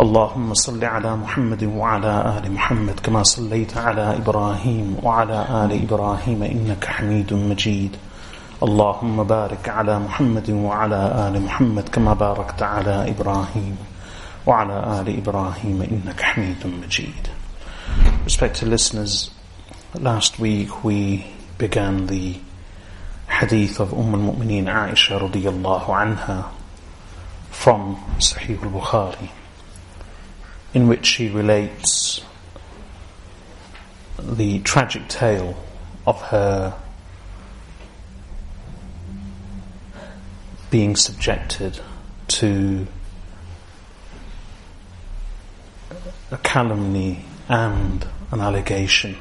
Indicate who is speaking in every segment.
Speaker 1: اللهم صل على محمد وعلى آل محمد كما صليت على إبراهيم وعلى آل إبراهيم إنك حميد مجيد اللهم بارك على محمد وعلى آل محمد كما باركت على إبراهيم وعلى آل إبراهيم إنك حميد مجيد Respected listeners, last week we began the hadith of Umm al-Mu'mineen Aisha radiallahu anha from Sahih al-Bukhari. in which she relates the tragic tale of her being subjected to a calumny and an allegation.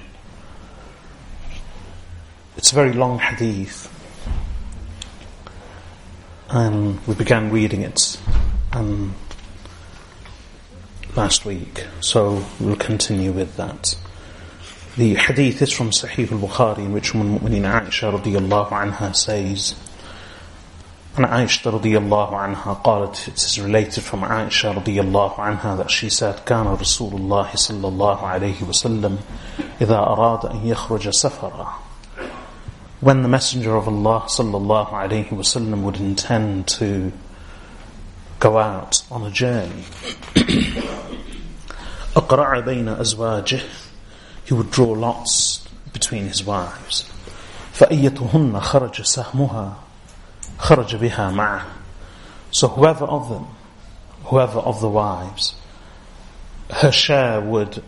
Speaker 1: It's a very long hadith, and we began reading it, and last week. So we'll continue with that. The hadith is from Sahih al-Bukhari in which Umm al-Mu'mineen Aisha radiallahu anha says, and Aisha radiallahu anha قالت, it is related from Aisha radiallahu anha that she said, كان رسول الله صلى الله عليه وسلم إذا أراد أن يخرج سفرا When the Messenger of Allah sallallahu alayhi sallam would intend to go out on a journey, أقرأ بين أزواجه He would draw lots between his wives فأيتهن خرج سهمها خرج بها معه So whoever of them, whoever of the wives, her share would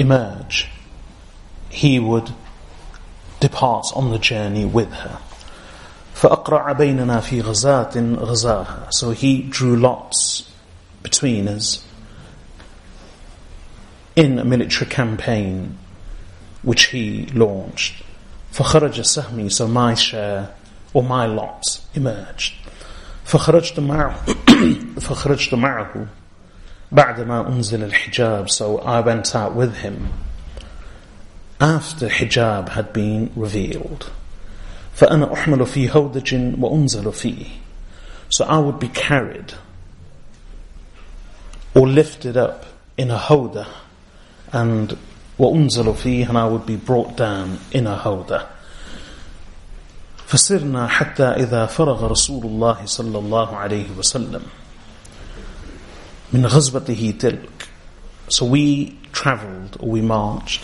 Speaker 1: emerge. He would depart on the journey with her. فأقرع بيننا في غزات غزاها So he drew lots between us in a military campaign which he launched. فخرج سهمي so my share or my lot emerged. فخرجت معه فخرجت معه بعدما أنزل الحجاب so I went out with him after hijab had been revealed. فأنا أحمل في هودج وأنزل فيه so I would be carried or lifted up in a howdah, and وَأُنزَلُ فِيهِ and I would be brought down in a howdah. فسرنا حتى إذا فرغ رسول الله صلى الله عليه وسلم من غزبته تلك So we travelled or we marched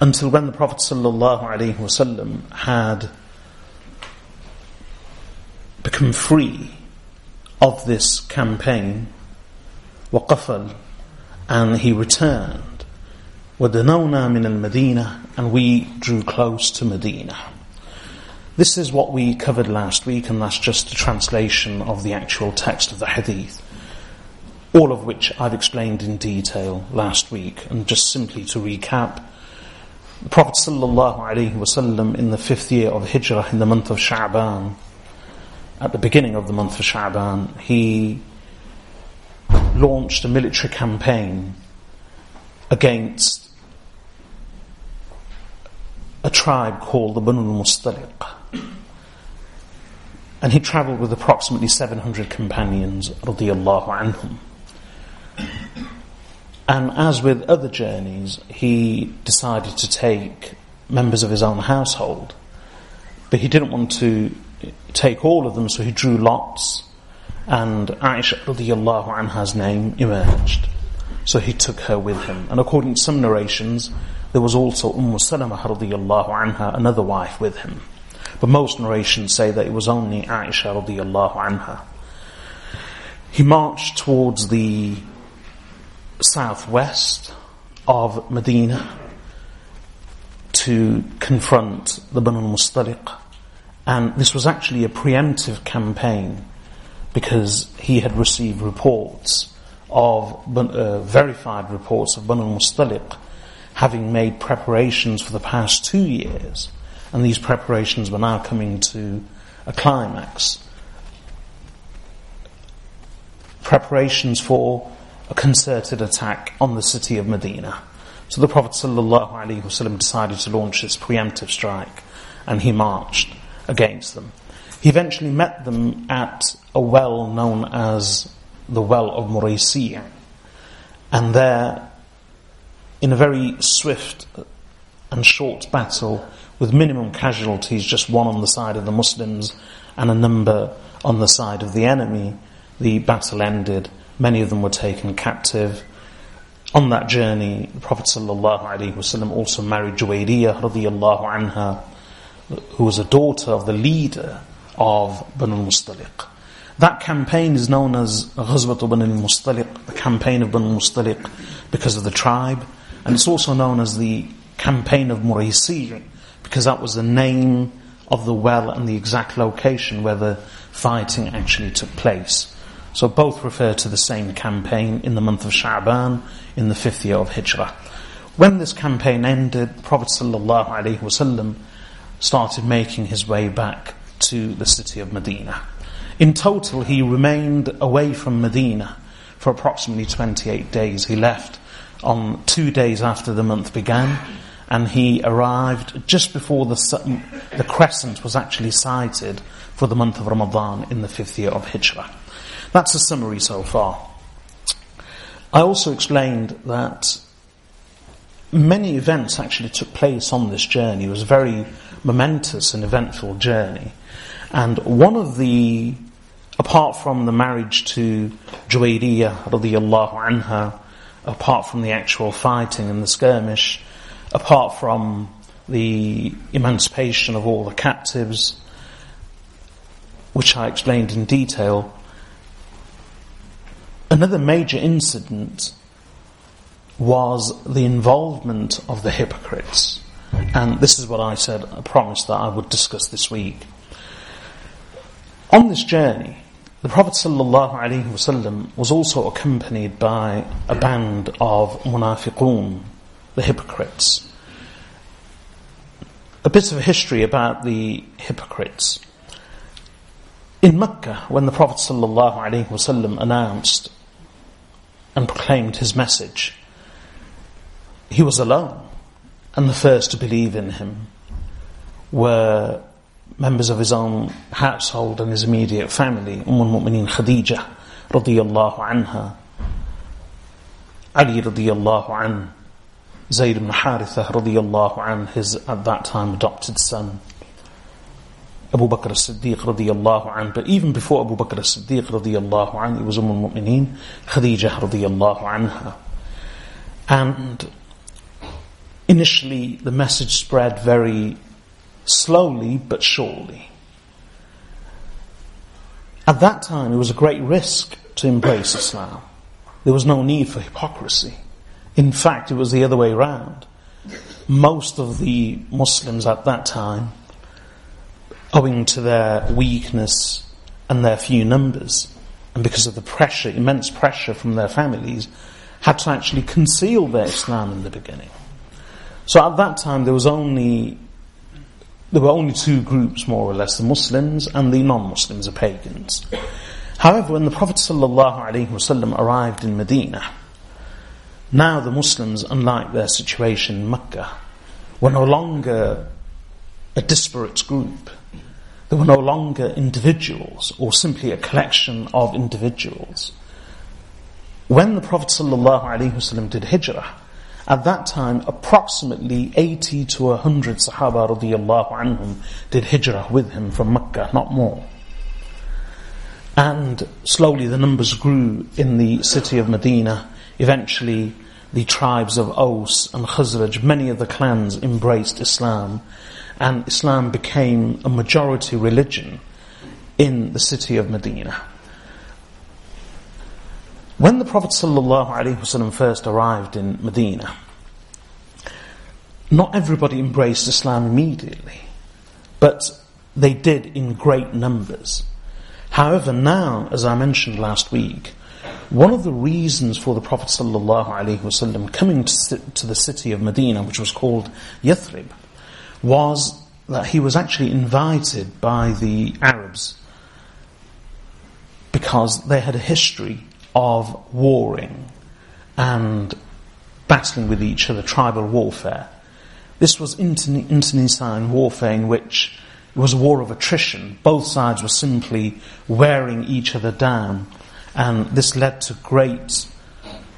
Speaker 1: until when the Prophet صلى الله عليه وسلم had become free of this campaign وقفل and he returned ودنونا من المدينة and we drew close to Medina this is what we covered last week and that's just a translation of the actual text of the hadith all of which I've explained in detail last week and just simply to recap the Prophet wasallam in the fifth year of Hijrah in the month of Sha'ban, at the beginning of the month of Sha'ban, he launched a military campaign against a tribe called the Banu mustaliq And he travelled with approximately 700 companions, radiallahu anhum. And as with other journeys, he decided to take members of his own household. But he didn't want to take all of them, so he drew lots and Aisha radiallahu anha's name emerged. So he took her with him. And according to some narrations, there was also Umm Salama anha, another wife with him. But most narrations say that it was only Aisha radiallahu anha. He marched towards the southwest of Medina to confront the Banu Mustaliq. And this was actually a preemptive campaign because he had received reports of uh, verified reports of Banu Mustaliq having made preparations for the past two years, and these preparations were now coming to a climax. Preparations for a concerted attack on the city of Medina. So the Prophet ﷺ decided to launch this preemptive strike, and he marched against them. He eventually met them at a well known as the well of Muraysi'. And there, in a very swift and short battle, with minimum casualties, just one on the side of the Muslims and a number on the side of the enemy, the battle ended. Many of them were taken captive. On that journey, the Prophet ﷺ also married Juwayriyah anha, who was a daughter of the leader of Banu al-Mustaliq. That campaign is known as Ghazwat Banu al-Mustaliq, the campaign of Banu al-Mustaliq, because of the tribe. And it's also known as the campaign of Muraisi, because that was the name of the well and the exact location where the fighting actually took place. So both refer to the same campaign in the month of Sha'ban, in the fifth year of Hijrah. When this campaign ended, Prophet ﷺ started making his way back to the city of Medina. In total, he remained away from Medina for approximately 28 days. He left on two days after the month began, and he arrived just before the, sun, the crescent was actually sighted for the month of Ramadan in the fifth year of Hijrah. That's a summary so far. I also explained that many events actually took place on this journey. It was a very momentous and eventful journey. And one of the, apart from the marriage to Juwayriyah anha, apart from the actual fighting and the skirmish, apart from the emancipation of all the captives, which I explained in detail, another major incident was the involvement of the hypocrites. And this is what I said, I promised that I would discuss this week. On this journey, the Prophet ﷺ was also accompanied by a band of munafiqun, the hypocrites. A bit of history about the hypocrites. In Mecca, when the Prophet ﷺ announced and proclaimed his message, he was alone. And the first to believe in him were members of his own household and his immediate family. Umm al-Mu'mineen Khadija radiyallahu anha, Ali radiyallahu an, Zayd ibn Haritha radiyallahu an, his at that time adopted son. Abu Bakr as-Siddiq radiyallahu an, but even before Abu Bakr as-Siddiq radiyallahu an, it was Umm al-Mu'mineen Khadija radiyallahu anha. And Initially, the message spread very slowly but surely. At that time, it was a great risk to embrace Islam. There was no need for hypocrisy. In fact, it was the other way around. Most of the Muslims at that time, owing to their weakness and their few numbers, and because of the pressure, immense pressure from their families, had to actually conceal their Islam in the beginning. So at that time, there was only there were only two groups, more or less: the Muslims and the non-Muslims, the pagans. However, when the Prophet ﷺ arrived in Medina, now the Muslims, unlike their situation in Mecca, were no longer a disparate group. They were no longer individuals or simply a collection of individuals. When the Prophet ﷺ did hijrah, at that time, approximately 80 to 100 Sahaba radiallahu anhum did hijrah with him from Mecca, not more. And slowly the numbers grew in the city of Medina. Eventually, the tribes of Aus and Khazraj, many of the clans embraced Islam, and Islam became a majority religion in the city of Medina. When the Prophet ﷺ first arrived in Medina, not everybody embraced Islam immediately, but they did in great numbers. However, now, as I mentioned last week, one of the reasons for the Prophet ﷺ coming to the city of Medina, which was called Yathrib, was that he was actually invited by the Arabs because they had a history of warring and battling with each other, tribal warfare. This was internecine warfare in which it was a war of attrition. Both sides were simply wearing each other down, and this led to great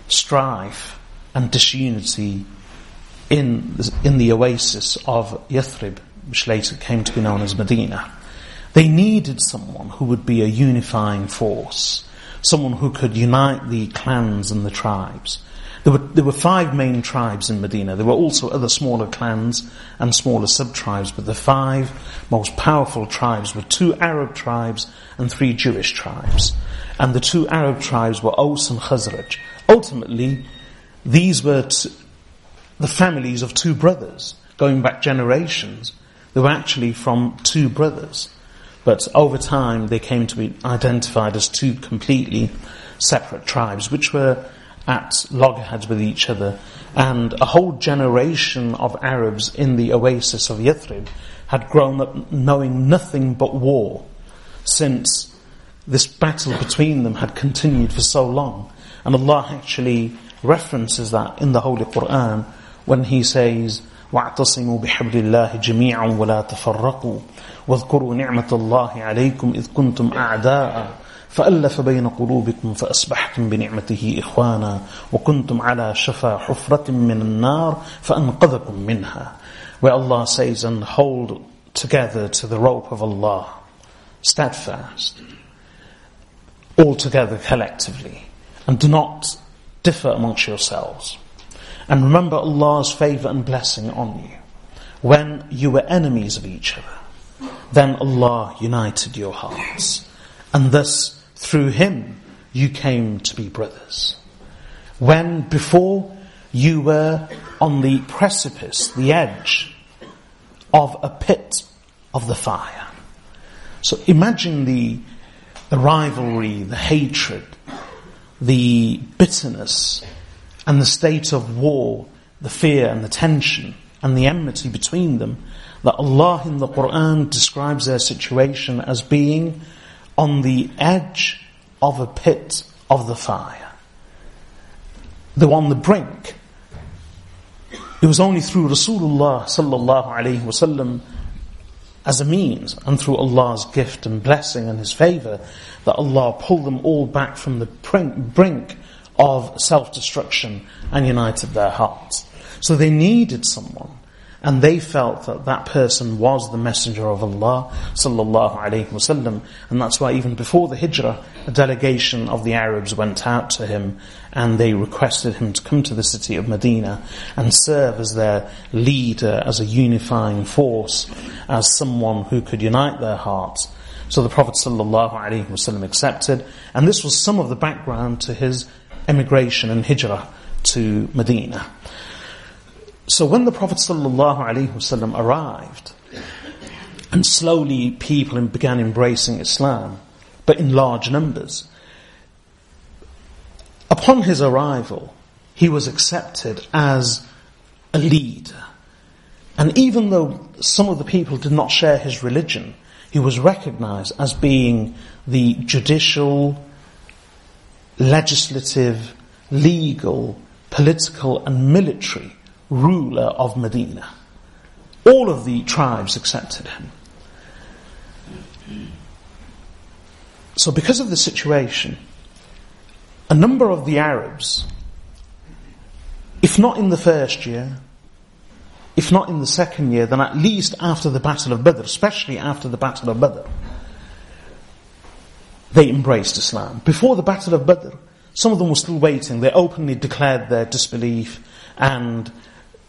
Speaker 1: strife and disunity in the, in the oasis of Yathrib, which later came to be known as Medina. They needed someone who would be a unifying force someone who could unite the clans and the tribes. There were, there were five main tribes in Medina. There were also other smaller clans and smaller sub-tribes, but the five most powerful tribes were two Arab tribes and three Jewish tribes. And the two Arab tribes were Aus and Khazraj. Ultimately, these were t- the families of two brothers, going back generations. They were actually from two brothers. But over time, they came to be identified as two completely separate tribes, which were at loggerheads with each other. And a whole generation of Arabs in the oasis of Yathrib had grown up knowing nothing but war since this battle between them had continued for so long. And Allah actually references that in the Holy Quran when He says, وَاعْتَصِمُوا بِحَبْلِ اللَّهِ جَمِيعًا وَلَا تَفَرَّقُوا واذكروا نعمة الله عليكم إذ كنتم أعداء فألف بين قلوبكم فأصبحتم بنعمته إخوانا وكنتم على شفا حفرة من النار فأنقذكم منها where Allah says and hold together to the rope of Allah steadfast all together collectively and do not differ amongst yourselves and remember Allah's favor and blessing on you when you were enemies of each other then Allah united your hearts. And thus, through Him, you came to be brothers. When before you were on the precipice, the edge of a pit of the fire. So imagine the, the rivalry, the hatred, the bitterness, and the state of war, the fear and the tension, and the enmity between them that Allah in the Quran describes their situation as being on the edge of a pit of the fire. They were on the brink. It was only through Rasulullah sallallahu alaihi wasallam as a means and through Allah's gift and blessing and His favor that Allah pulled them all back from the brink of self destruction and united their hearts. So they needed someone and they felt that that person was the messenger of Allah sallallahu alaihi wasallam and that's why even before the hijrah a delegation of the Arabs went out to him and they requested him to come to the city of Medina and serve as their leader as a unifying force as someone who could unite their hearts so the prophet sallallahu alaihi wasallam accepted and this was some of the background to his emigration and hijrah to Medina so when the Prophet ﷺ arrived, and slowly people began embracing Islam, but in large numbers, upon his arrival, he was accepted as a leader. And even though some of the people did not share his religion, he was recognized as being the judicial, legislative, legal, political, and military ruler of Medina. All of the tribes accepted him. So, because of the situation, a number of the Arabs, if not in the first year, if not in the second year, then at least after the Battle of Badr, especially after the Battle of Badr, they embraced Islam. Before the Battle of Badr, some of them were still waiting. They openly declared their disbelief and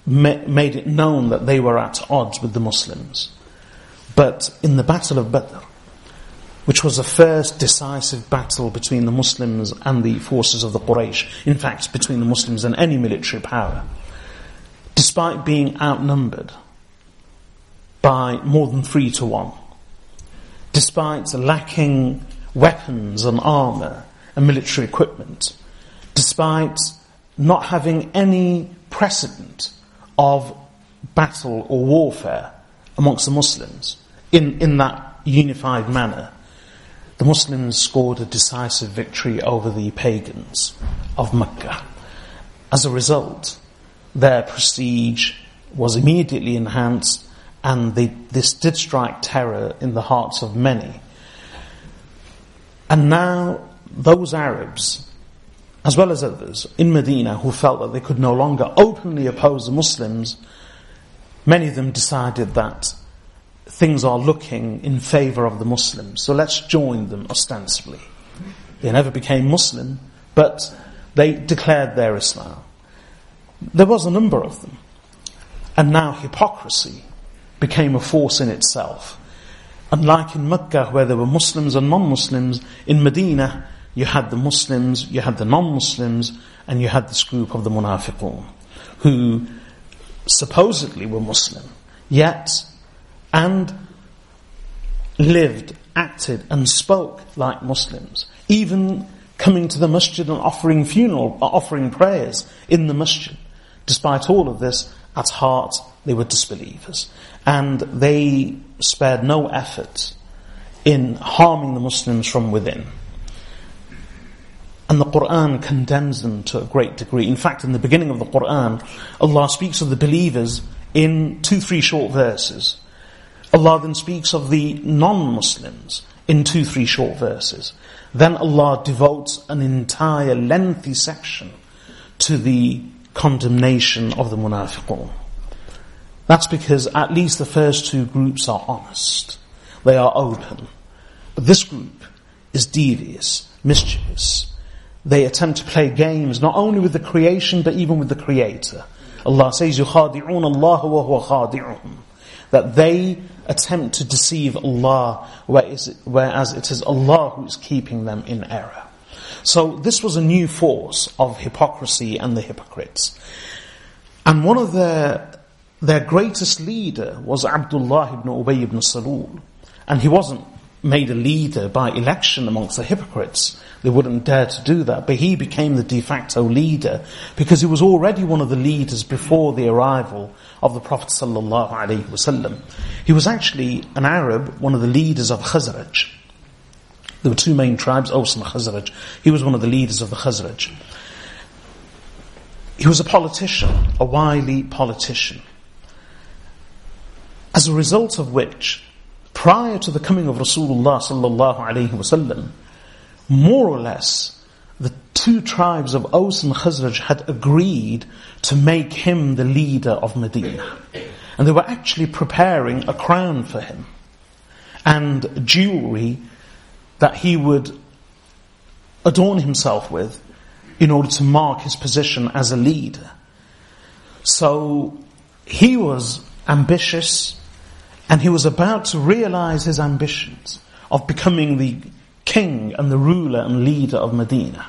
Speaker 1: made it known that they were at odds with the Muslims. But in the Battle of Badr, which was the first decisive battle between the Muslims and the forces of the Quraysh, in fact, between the Muslims and any military power, despite being outnumbered by more than three to one, despite lacking weapons and armour and military equipment, despite not having any precedent of battle or warfare amongst the Muslims in, in that unified manner. The Muslims scored a decisive victory over the pagans of Mecca. As a result, their prestige was immediately enhanced and they, this did strike terror in the hearts of many. And now those Arabs as well as others in Medina who felt that they could no longer openly oppose the Muslims, many of them decided that things are looking in favor of the Muslims, so let's join them ostensibly. They never became Muslim, but they declared their Islam. There was a number of them. And now hypocrisy became a force in itself. Unlike in Mecca, where there were Muslims and non Muslims, in Medina, you had the Muslims, you had the non-Muslims, and you had this group of the munafiqun, who supposedly were Muslim, yet, and lived, acted, and spoke like Muslims, even coming to the masjid and offering funeral, offering prayers in the masjid. Despite all of this, at heart, they were disbelievers. And they spared no effort in harming the Muslims from within. And the Quran condemns them to a great degree. In fact, in the beginning of the Quran, Allah speaks of the believers in two, three short verses. Allah then speaks of the non-Muslims in two, three short verses. Then Allah devotes an entire lengthy section to the condemnation of the munafiqun. That's because at least the first two groups are honest. They are open. But this group is devious, mischievous, they attempt to play games, not only with the creation, but even with the Creator. Allah says, يُخَادِعُونَ اللَّهُ وَهُوَ خَادِعُهُمْ That they attempt to deceive Allah, whereas it is Allah who is keeping them in error. So this was a new force of hypocrisy and the hypocrites. And one of their, their greatest leader was Abdullah ibn Ubay ibn Salul. And he wasn't made a leader by election amongst the hypocrites. They wouldn't dare to do that. But he became the de facto leader because he was already one of the leaders before the arrival of the Prophet sallallahu He was actually an Arab, one of the leaders of Khazraj. There were two main tribes, Aws and Khazraj. He was one of the leaders of the Khazraj. He was a politician, a wily politician. As a result of which, prior to the coming of Rasulullah sallallahu more or less, the two tribes of Aus and Khazraj had agreed to make him the leader of Medina. And they were actually preparing a crown for him and jewelry that he would adorn himself with in order to mark his position as a leader. So he was ambitious and he was about to realize his ambitions of becoming the king and the ruler and leader of Medina.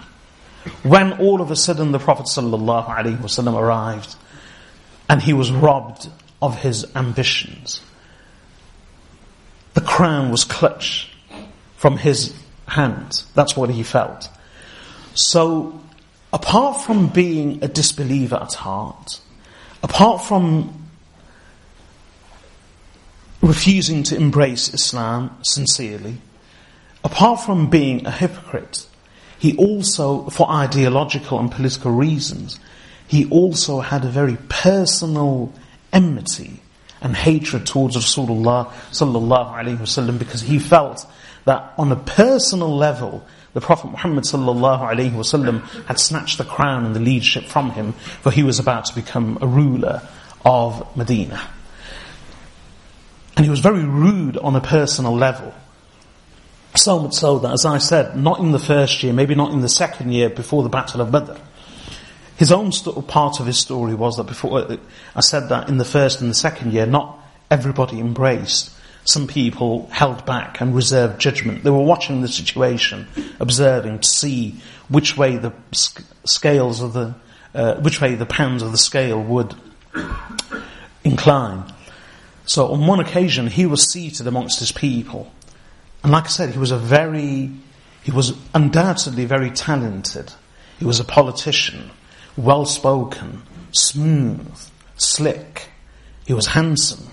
Speaker 1: When all of a sudden the Prophet ﷺ arrived and he was robbed of his ambitions. The crown was clutched from his hand. That's what he felt. So, apart from being a disbeliever at heart, apart from refusing to embrace Islam sincerely, apart from being a hypocrite, he also, for ideological and political reasons, he also had a very personal enmity and hatred towards Rasulullah sallallahu alaihi wasallam because he felt that on a personal level, the Prophet Muhammad sallallahu alaihi wasallam had snatched the crown and the leadership from him, for he was about to become a ruler of Medina. And he was very rude on a personal level. So much so that, as I said, not in the first year, maybe not in the second year before the Battle of Badr, his own st- part of his story was that before uh, I said that in the first and the second year, not everybody embraced. Some people held back and reserved judgment. They were watching the situation, observing to see which way the scales of the, uh, which way the pounds of the scale would incline. So on one occasion, he was seated amongst his people and like I said, he was a very, he was undoubtedly very talented. He was a politician, well spoken, smooth, slick. He was handsome,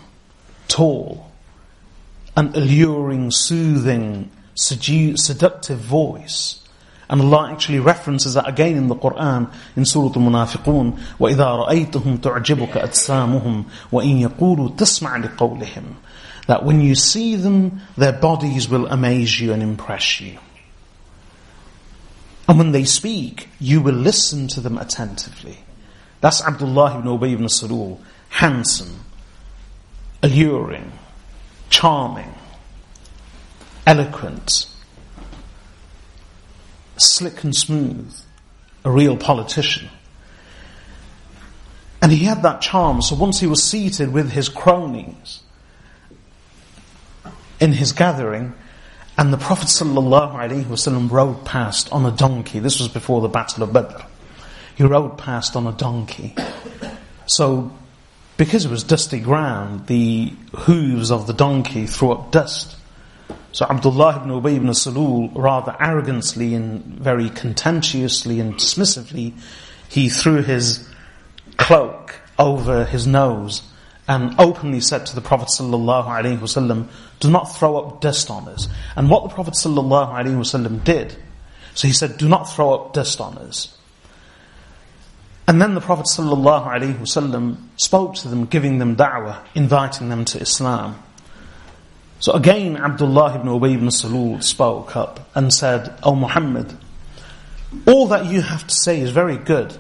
Speaker 1: tall, an alluring, soothing, sedu- seductive voice. And Allah actually references that again in the Quran in Surah Al-Munafiqun, وَإِذَا رَأَيْتُهُمْ تُعْجِبُكَ أَجْسَامُهُمْ وَإِنْ يَقُولُوا تَسْمَعْ لِقَوْلِهِمْ that when you see them, their bodies will amaze you and impress you. And when they speak, you will listen to them attentively. That's Abdullah ibn Ubay ibn Salul. Handsome, alluring, charming, eloquent, slick and smooth, a real politician. And he had that charm, so once he was seated with his cronies, in his gathering, and the Prophet ﷺ rode past on a donkey. This was before the Battle of Badr. He rode past on a donkey. So, because it was dusty ground, the hooves of the donkey threw up dust. So Abdullah ibn Ubay ibn Salul, rather arrogantly and very contemptuously and dismissively, he threw his cloak over his nose and openly said to the Prophet wasallam, do not throw up dust on us. And what the Prophet wasallam did, so he said, do not throw up dust on us. And then the Prophet wasallam spoke to them, giving them da'wah, inviting them to Islam. So again, Abdullah ibn Ubay ibn Salul spoke up and said, O Muhammad, all that you have to say is very good,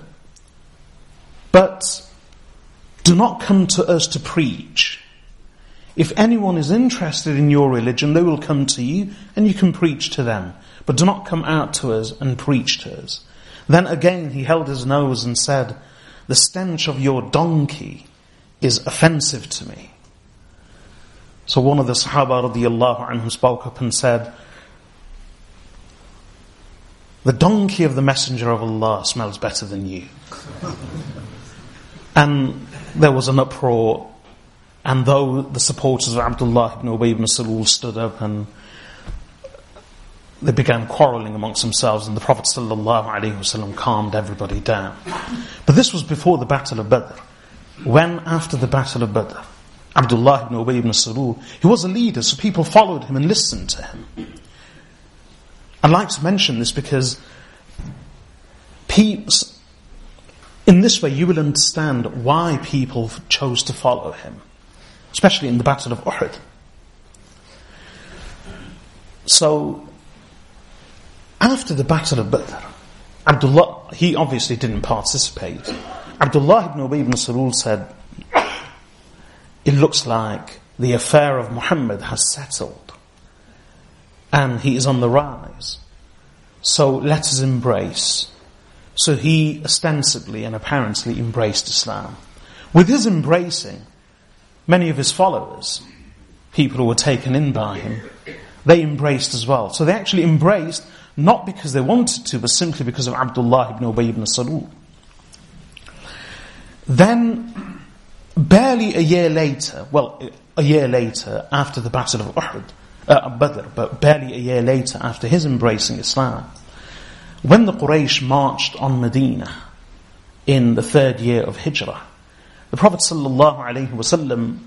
Speaker 1: but do not come to us to preach. If anyone is interested in your religion, they will come to you and you can preach to them. But do not come out to us and preach to us. Then again he held his nose and said, The stench of your donkey is offensive to me. So one of the Sahaba of anhu spoke up and said, The donkey of the Messenger of Allah smells better than you. and there was an uproar, and though the supporters of Abdullah ibn Ubay ibn Salul stood up and they began quarrelling amongst themselves, and the Prophet ﷺ calmed everybody down. But this was before the Battle of Badr. When, after the Battle of Badr, Abdullah ibn Ubayy ibn Salul, he was a leader, so people followed him and listened to him. I'd like to mention this because peeps, in this way, you will understand why people chose to follow him, especially in the Battle of Uhud. So, after the Battle of Badr, Abdullah, he obviously didn't participate. Abdullah ibn Ubay ibn said, It looks like the affair of Muhammad has settled and he is on the rise. So let us embrace so he ostensibly and apparently embraced Islam. With his embracing, many of his followers, people who were taken in by him, they embraced as well. So they actually embraced not because they wanted to, but simply because of Abdullah ibn Ubay ibn Salul. Then, barely a year later, well, a year later after the Battle of Uhud, uh, Badr, but barely a year later after his embracing Islam, when the Quraysh marched on Medina in the third year of Hijrah, the Prophet ﷺ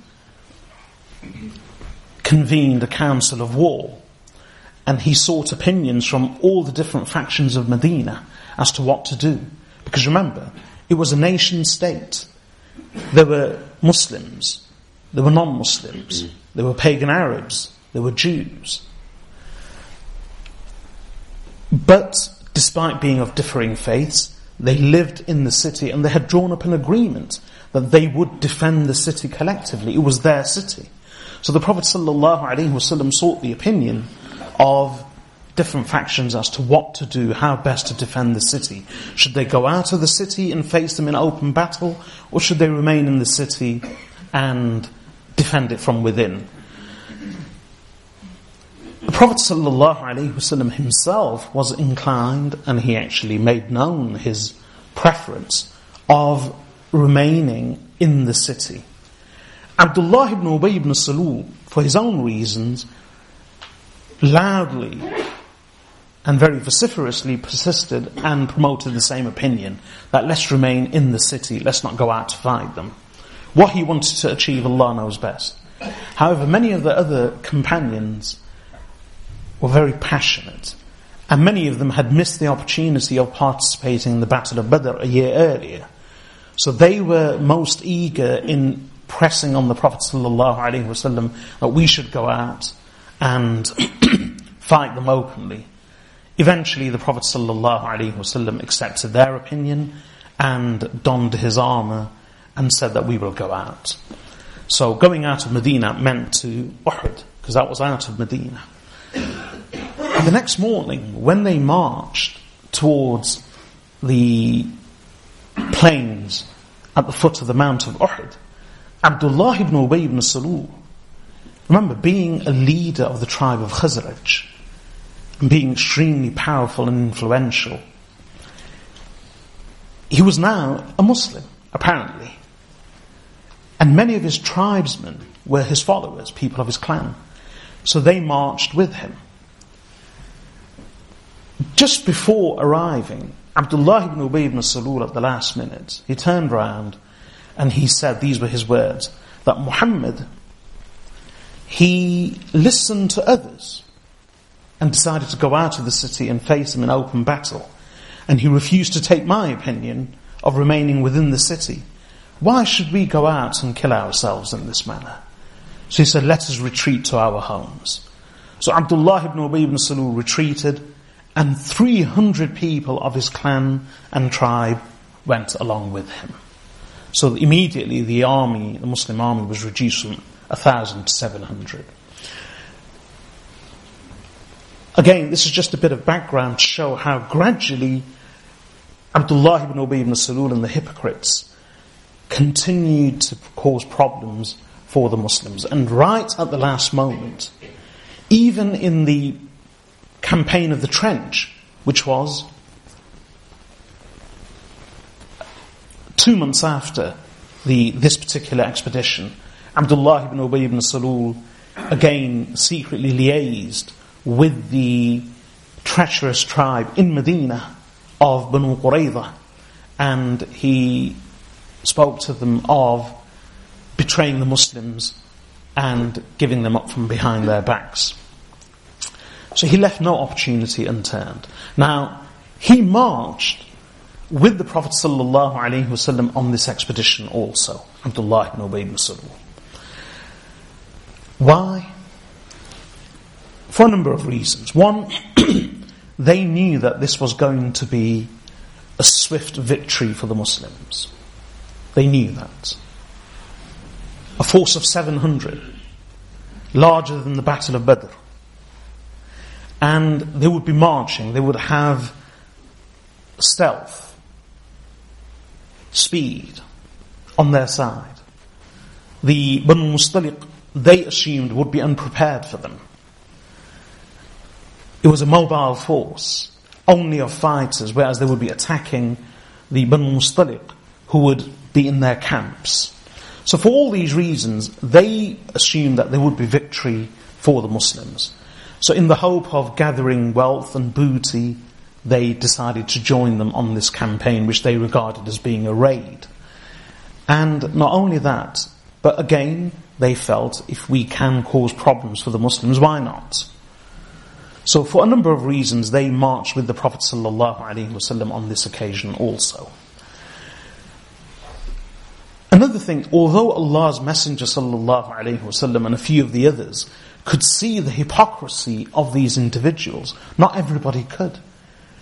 Speaker 1: convened a council of war and he sought opinions from all the different factions of Medina as to what to do. Because remember, it was a nation state. There were Muslims, there were non Muslims, there were pagan Arabs, there were Jews. But despite being of differing faiths, they lived in the city and they had drawn up an agreement that they would defend the city collectively. It was their city. So the Prophet ﷺ sought the opinion of different factions as to what to do, how best to defend the city. Should they go out of the city and face them in open battle, or should they remain in the city and defend it from within? The Prophet ﷺ himself was inclined, and he actually made known his preference of remaining in the city. Abdullah ibn Ubay ibn Salul, for his own reasons, loudly and very vociferously persisted and promoted the same opinion that let's remain in the city, let's not go out to fight them. What he wanted to achieve, Allah knows best. However, many of the other companions were very passionate. And many of them had missed the opportunity of participating in the Battle of Badr a year earlier. So they were most eager in pressing on the Prophet ﷺ that we should go out and fight them openly. Eventually, the Prophet ﷺ accepted their opinion and donned his armor and said that we will go out. So going out of Medina meant to Uhud, because that was out of Medina the next morning, when they marched towards the plains at the foot of the Mount of Uhud, Abdullah ibn Ubay ibn Salul, remember being a leader of the tribe of Khazraj, being extremely powerful and influential, he was now a Muslim, apparently. And many of his tribesmen were his followers, people of his clan. So they marched with him. Just before arriving, Abdullah ibn Ubay ibn Salul at the last minute, he turned round and he said, these were his words, that Muhammad, he listened to others and decided to go out of the city and face them in open battle. And he refused to take my opinion of remaining within the city. Why should we go out and kill ourselves in this manner? So he said, let us retreat to our homes. So Abdullah ibn Ubay ibn Salul retreated and 300 people of his clan and tribe went along with him. So immediately the army, the Muslim army, was reduced from 1,000 to 700. Again, this is just a bit of background to show how gradually Abdullah ibn Ubay ibn Salul and the hypocrites continued to cause problems for the Muslims. And right at the last moment, even in the campaign of the trench, which was two months after the, this particular expedition, Abdullah ibn Ubay ibn Salul again secretly liaised with the treacherous tribe in Medina of Banu Qurayza and he spoke to them of betraying the Muslims and giving them up from behind their backs. So he left no opportunity unturned. Now, he marched with the Prophet ﷺ on this expedition also, Abdullah ibn Ubay ibn Why? For a number of reasons. One, they knew that this was going to be a swift victory for the Muslims. They knew that. A force of 700, larger than the Battle of Badr and they would be marching. They would have stealth, speed on their side. The Banu Mustaliq, they assumed, would be unprepared for them. It was a mobile force, only of fighters, whereas they would be attacking the Banu Mustaliq, who would be in their camps. So for all these reasons, they assumed that there would be victory for the Muslims. So, in the hope of gathering wealth and booty, they decided to join them on this campaign, which they regarded as being a raid. And not only that, but again, they felt if we can cause problems for the Muslims, why not? So, for a number of reasons, they marched with the Prophet ﷺ on this occasion also. Another thing, although Allah's Messenger ﷺ and a few of the others could see the hypocrisy of these individuals. Not everybody could.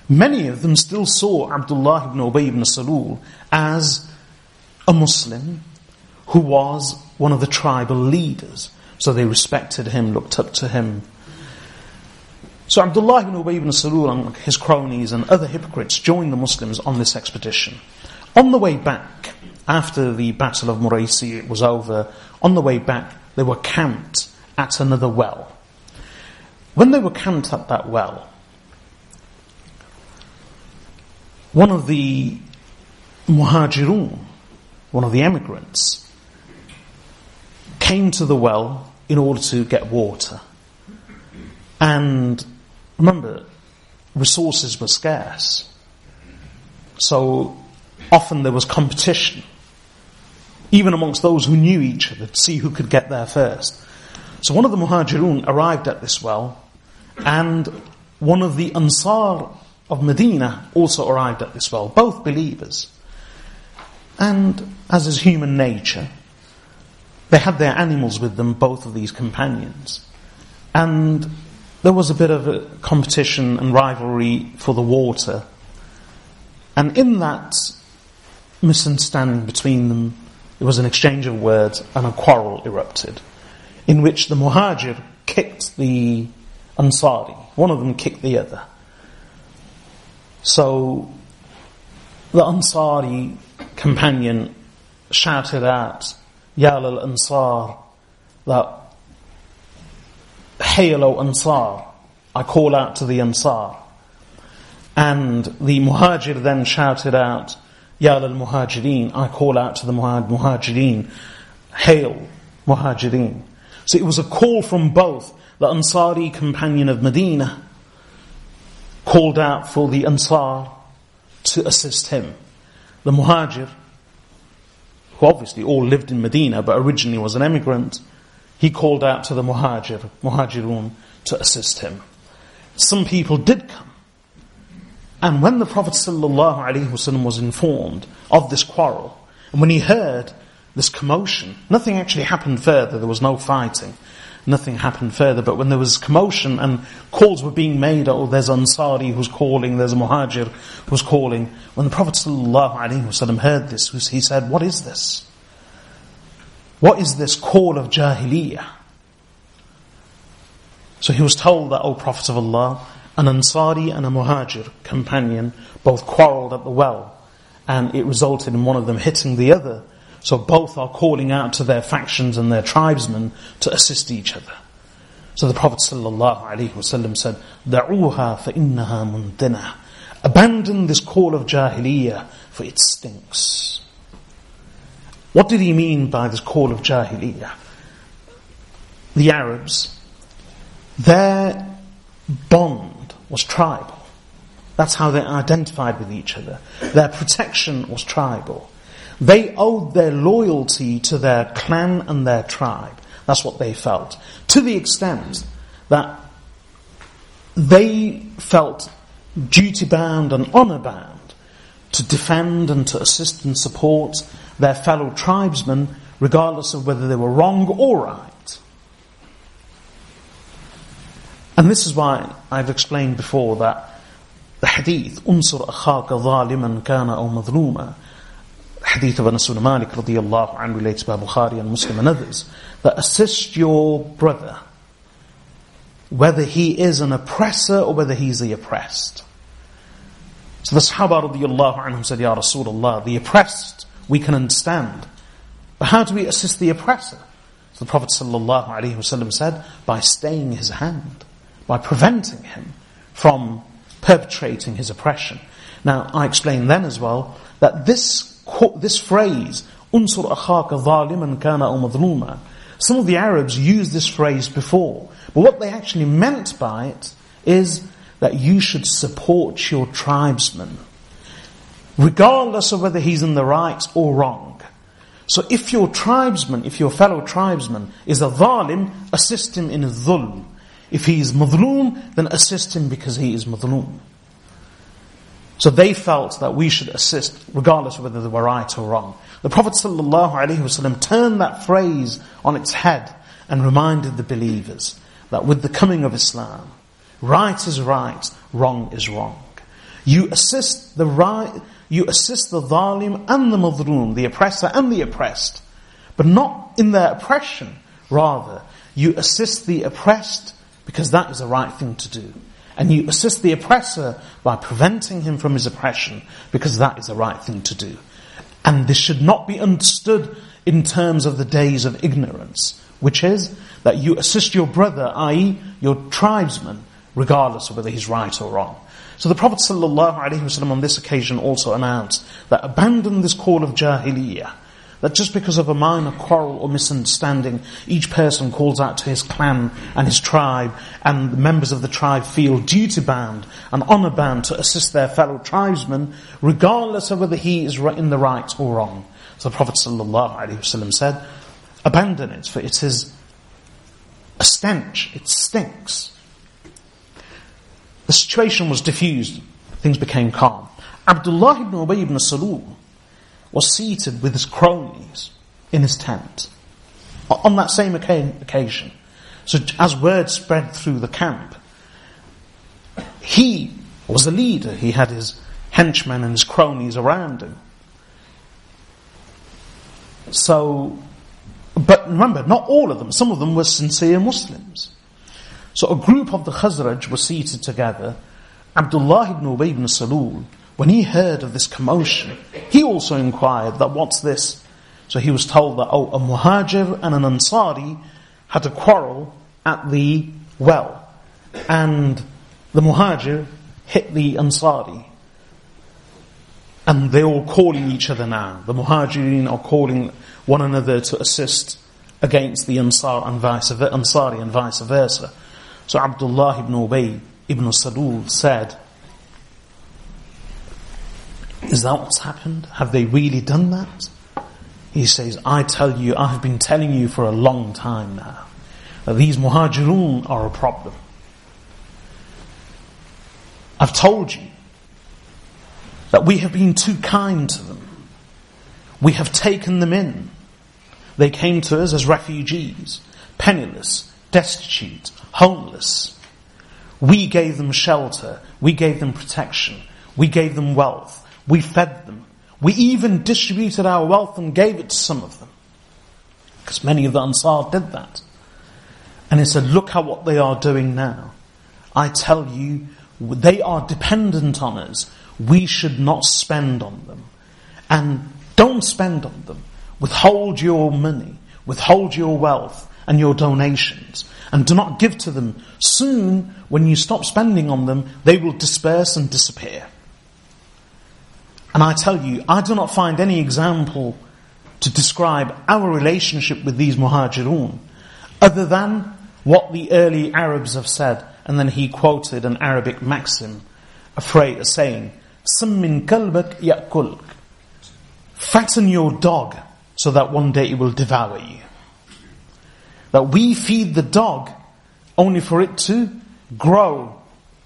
Speaker 1: Many of them still saw Abdullah ibn Ubay ibn Salul as a Muslim who was one of the tribal leaders. So they respected him, looked up to him. So Abdullah ibn Ubay ibn Salul and his cronies and other hypocrites joined the Muslims on this expedition. On the way back, after the Battle of Muraisi was over, on the way back, they were camped at another well. When they were camped at that well, one of the muhajirun, one of the emigrants, came to the well in order to get water. And remember, resources were scarce. So often there was competition, even amongst those who knew each other, to see who could get there first. So one of the Muhajirun arrived at this well, and one of the Ansar of Medina also arrived at this well, both believers. And as is human nature, they had their animals with them, both of these companions. And there was a bit of a competition and rivalry for the water. And in that misunderstanding between them, there was an exchange of words and a quarrel erupted in which the Muhajir kicked the Ansari. One of them kicked the other. So the Ansari companion shouted out, Yal al Ansar, that Hail o Ansar, I call out to the Ansar. And the Muhajir then shouted out, Yal al Muhajirin, I call out to the Muhajirin, Hail Muhajirin. So it was a call from both. The Ansari companion of Medina called out for the Ansar to assist him. The Muhajir, who obviously all lived in Medina but originally was an emigrant, he called out to the Muhajir, Muhajirun, to assist him. Some people did come. And when the Prophet wasallam was informed of this quarrel, and when he heard this commotion. Nothing actually happened further. There was no fighting. Nothing happened further. But when there was commotion and calls were being made, oh, there's Ansari who's calling, there's a Muhajir who's calling. When the Prophet ﷺ heard this, he said, What is this? What is this call of Jahiliyyah? So he was told that, O Prophet of Allah, an Ansari and a Muhajir companion both quarrelled at the well, and it resulted in one of them hitting the other so both are calling out to their factions and their tribesmen to assist each other. So the Prophet ﷺ said, دَعُوهَا فَإِنَّهَا مُنْتِنَةً Abandon this call of Jahiliyyah, for it stinks. What did he mean by this call of Jahiliyyah? The Arabs, their bond was tribal. That's how they identified with each other. Their protection was tribal. They owed their loyalty to their clan and their tribe. That's what they felt. To the extent that they felt duty bound and honour bound to defend and to assist and support their fellow tribesmen, regardless of whether they were wrong or right. And this is why I've explained before that the hadith, Unsur akhaka zaliman kana aw madluma, hadith of Anas ibn Malik radiallahu anhu relates by Bukhari and Muslim and others, that assist your brother, whether he is an oppressor or whether he is the oppressed. So the Sahaba radiallahu anhum said, Ya Rasulullah, the oppressed we can understand. But how do we assist the oppressor? So the Prophet sallallahu alaihi wasallam said, by staying his hand, by preventing him from perpetrating his oppression. Now, I explained then as well that this quote this phrase, "Unsur akhaka zaliman kana aw madluma." Some of the Arabs used this phrase before, but what they actually meant by it is that you should support your tribesman, regardless of whether he's in the right or wrong. So if your tribesman, if your fellow tribesman is a zalim, assist him in his dhulm. If he is madlum, then assist him because he is madlum. So they felt that we should assist regardless of whether they were right or wrong. The Prophet ﷺ turned that phrase on its head and reminded the believers that with the coming of Islam, right is right, wrong is wrong. You assist the right, you assist the dhalim and the madhroom, the oppressor and the oppressed, but not in their oppression, rather, you assist the oppressed because that is the right thing to do and you assist the oppressor by preventing him from his oppression because that is the right thing to do. And this should not be understood in terms of the days of ignorance, which is that you assist your brother, i.e. your tribesman, regardless of whether he's right or wrong. So the Prophet ﷺ on this occasion also announced that abandon this call of jahiliyyah that just because of a minor quarrel or misunderstanding, each person calls out to his clan and his tribe, and members of the tribe feel duty bound and honour bound to assist their fellow tribesmen, regardless of whether he is in the right or wrong. So the Prophet ﷺ said, Abandon it, for it is a stench, it stinks. The situation was diffused, things became calm. Abdullah ibn Ubay ibn Salul was seated with his cronies in his tent. On that same occasion, so as word spread through the camp, he was the leader. He had his henchmen and his cronies around him. So, but remember, not all of them. Some of them were sincere Muslims. So a group of the Khazraj were seated together. Abdullah ibn Ubay ibn Salul when he heard of this commotion, he also inquired that what's this? So he was told that, oh, a muhajir and an ansari had a quarrel at the well. And the muhajir hit the ansari. And they're all calling each other now. The muhajirin are calling one another to assist against the ansar and vice ansari and vice versa. So Abdullah ibn Ubay ibn Salul said, is that what's happened? Have they really done that? He says, I tell you, I've been telling you for a long time now that these muhajirun are a problem. I've told you that we have been too kind to them. We have taken them in. They came to us as refugees, penniless, destitute, homeless. We gave them shelter. We gave them protection. We gave them wealth. We fed them. We even distributed our wealth and gave it to some of them. Because many of the Ansar did that. And he said, Look at what they are doing now. I tell you, they are dependent on us. We should not spend on them. And don't spend on them. Withhold your money, withhold your wealth and your donations, and do not give to them. Soon, when you stop spending on them, they will disperse and disappear. And I tell you, I do not find any example to describe our relationship with these muhajirun other than what the early Arabs have said. And then he quoted an Arabic maxim, a phrase, a saying, Sammin kalbak ya'kulk. Fatten your dog so that one day it will devour you. That we feed the dog only for it to grow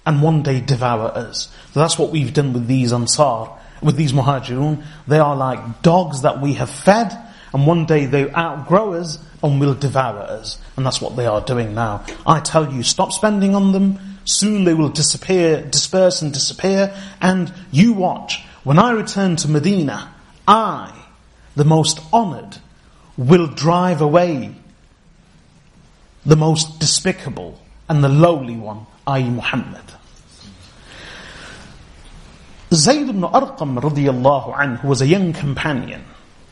Speaker 1: and one day devour us. So that's what we've done with these Ansar with these muhajirun, they are like dogs that we have fed, and one day they outgrow us and will devour us. And that's what they are doing now. I tell you, stop spending on them. Soon they will disappear, disperse and disappear. And you watch. When I return to Medina, I, the most honored, will drive away the most despicable and the lowly one, i.e. Muhammad. Zayd ibn Arqam radiallahu anhu was a young companion.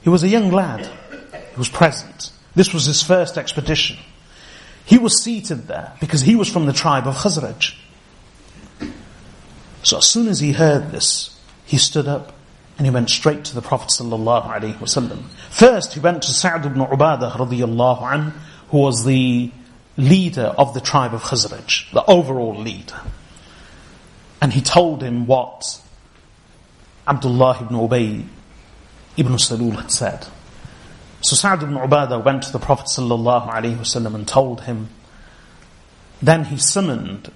Speaker 1: He was a young lad. He was present. This was his first expedition. He was seated there because he was from the tribe of Khazraj. So as soon as he heard this, he stood up and he went straight to the Prophet sallallahu wasallam. First, he went to Sa'd ibn Ubadah radiallahu anhu, who was the leader of the tribe of Khazraj, the overall leader. And he told him what Abdullah ibn Ubay ibn Salul had said. So Sa'd ibn Ubadah went to the Prophet wasallam and told him. Then he summoned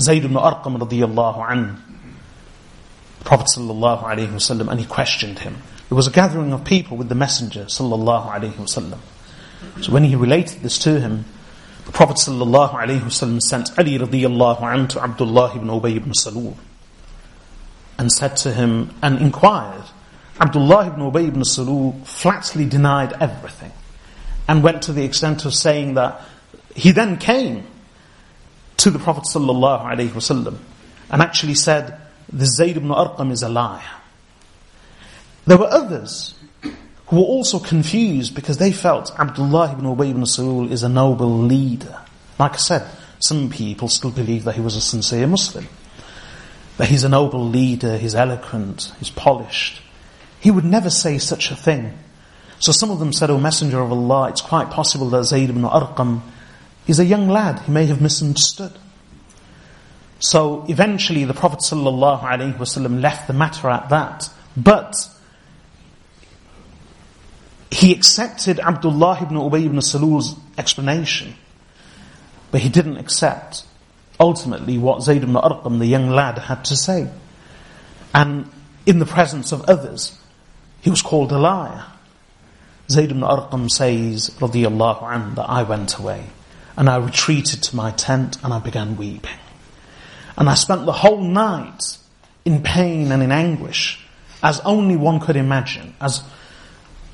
Speaker 1: Zayd ibn Arqam radiallahu an, Prophet ﷺ, and he questioned him. It was a gathering of people with the Messenger wasallam. So when he related this to him, the Prophet ﷺ sent Ali radiallahu an to Abdullah ibn Ubay ibn Salul and said to him and inquired. Abdullah ibn Ubay ibn Salul flatly denied everything and went to the extent of saying that he then came to the Prophet wasallam and actually said, the Zayd ibn Arqam is a liar. There were others who were also confused because they felt Abdullah ibn Ubay ibn Salul is a noble leader. Like I said, some people still believe that he was a sincere Muslim that he's a noble leader, he's eloquent, he's polished. He would never say such a thing. So some of them said, O Messenger of Allah, it's quite possible that Zayd ibn Arqam is a young lad. He may have misunderstood. So eventually the Prophet ﷺ left the matter at that. But he accepted Abdullah ibn Ubay ibn Salul's explanation. But he didn't accept ultimately what Zayd ibn Arqam, the young lad, had to say. And in the presence of others, he was called a liar. Zayd ibn Arqam says, radiyallahu anhu, that I went away and I retreated to my tent and I began weeping. And I spent the whole night in pain and in anguish, as only one could imagine, as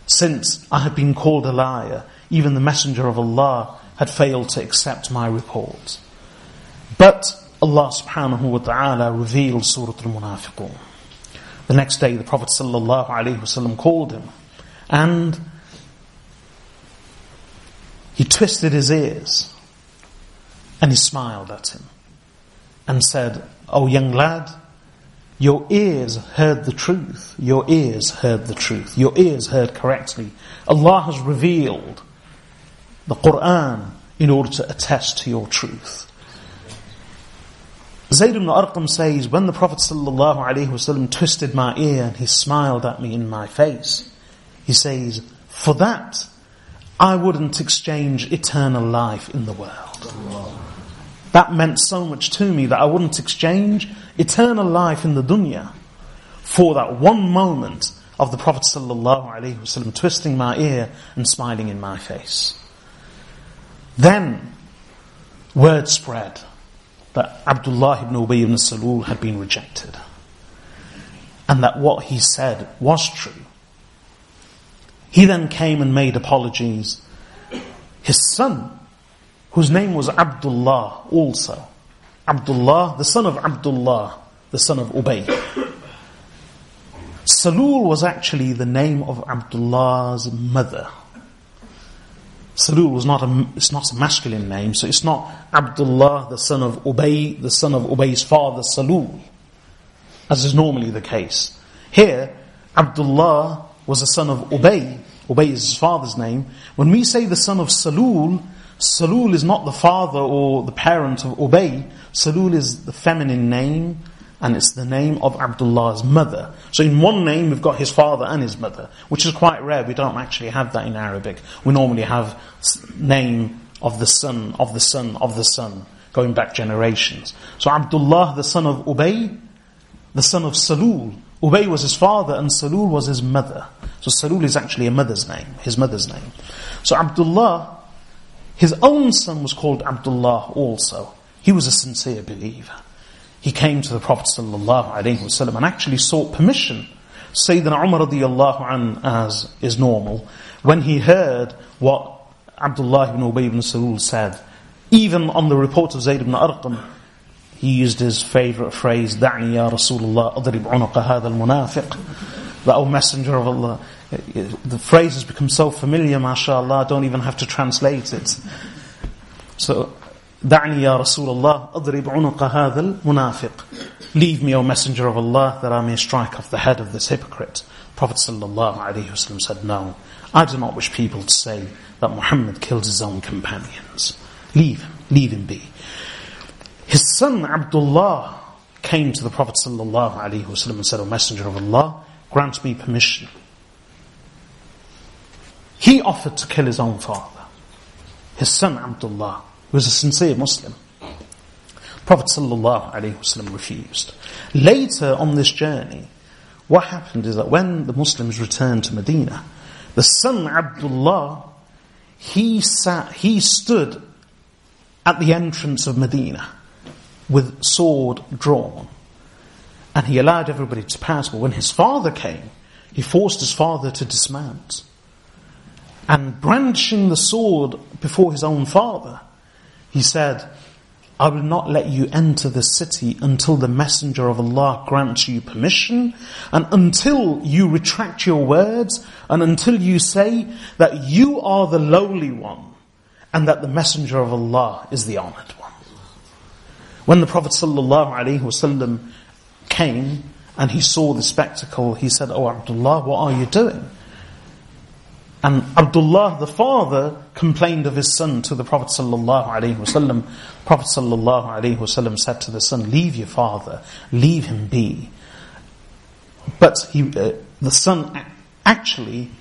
Speaker 1: since I had been called a liar, even the Messenger of Allah had failed to accept my report. But Allah subhanahu wa ta'ala revealed Surah Al-Munafiqun. The next day the Prophet sallallahu alaihi wasallam called him and he twisted his ears and he smiled at him and said, "O oh young lad, your ears heard the truth. Your ears heard the truth. Your ears heard correctly. Allah has revealed the Quran in order to attest to your truth. Zayd ibn Arqam says, when the Prophet ﷺ twisted my ear and he smiled at me in my face, he says, for that, I wouldn't exchange eternal life in the world. That meant so much to me that I wouldn't exchange eternal life in the dunya for that one moment of the Prophet ﷺ twisting my ear and smiling in my face. Then, word spread that Abdullah ibn Ubay ibn Salul had been rejected. And that what he said was true. He then came and made apologies. His son, whose name was Abdullah also, Abdullah, the son of Abdullah, the son of Ubay. Salul was actually the name of Abdullah's mother. Salul was not a, it's not a masculine name, so it's not Abdullah, the son of Ubay, the son of Ubay's father, Salul, as is normally the case. Here, Abdullah was the son of Ubay, Ubay is his father's name. When we say the son of Salul, Salul is not the father or the parent of Ubay, Salul is the feminine name and it's the name of Abdullah's mother. So in one name we've got his father and his mother, which is quite rare. We don't actually have that in Arabic. We normally have name of the son, of the son, of the son, going back generations. So Abdullah, the son of Ubay, the son of Salul. Ubay was his father and Salul was his mother. So Salul is actually a mother's name, his mother's name. So Abdullah, his own son was called Abdullah also. He was a sincere believer. He came to the Prophet ﷺ and actually sought permission. Sayyidina Umar radiallahu an, as is normal, when he heard what Abdullah ibn Ubay ibn Salul said, even on the report of Zayd ibn Arqam, he used his favorite phrase, دعني يا رسول الله al Munafiq." The المنافق. Messenger of Allah, the phrase has become so familiar, mashallah, I don't even have to translate it. So دعني يا رسول الله أضرب عنق هذا المنافق Leave me, O Messenger of Allah, that I may strike off the head of this hypocrite. Prophet wasallam said, No, I do not wish people to say that Muhammad killed his own companions. Leave him, leave him be. His son Abdullah came to the Prophet wasallam and said, O Messenger of Allah, grant me permission. He offered to kill his own father, his son Abdullah was a sincere Muslim. Prophet ﷺ refused. Later on this journey, what happened is that when the Muslims returned to Medina, the son Abdullah, he sat, he stood at the entrance of Medina with sword drawn. And he allowed everybody to pass. But when his father came, he forced his father to dismount. And brandishing the sword before his own father, he said, I will not let you enter the city until the messenger of Allah grants you permission and until you retract your words and until you say that you are the lowly one and that the messenger of Allah is the honored one. When the Prophet ﷺ came and he saw the spectacle, he said, Oh Abdullah, what are you doing? And Abdullah, the father, complained of his son to the Prophet sallallahu alaihi wasallam. Prophet sallallahu alaihi wasallam said to the son, "Leave your father, leave him be." But he, uh, the son, actually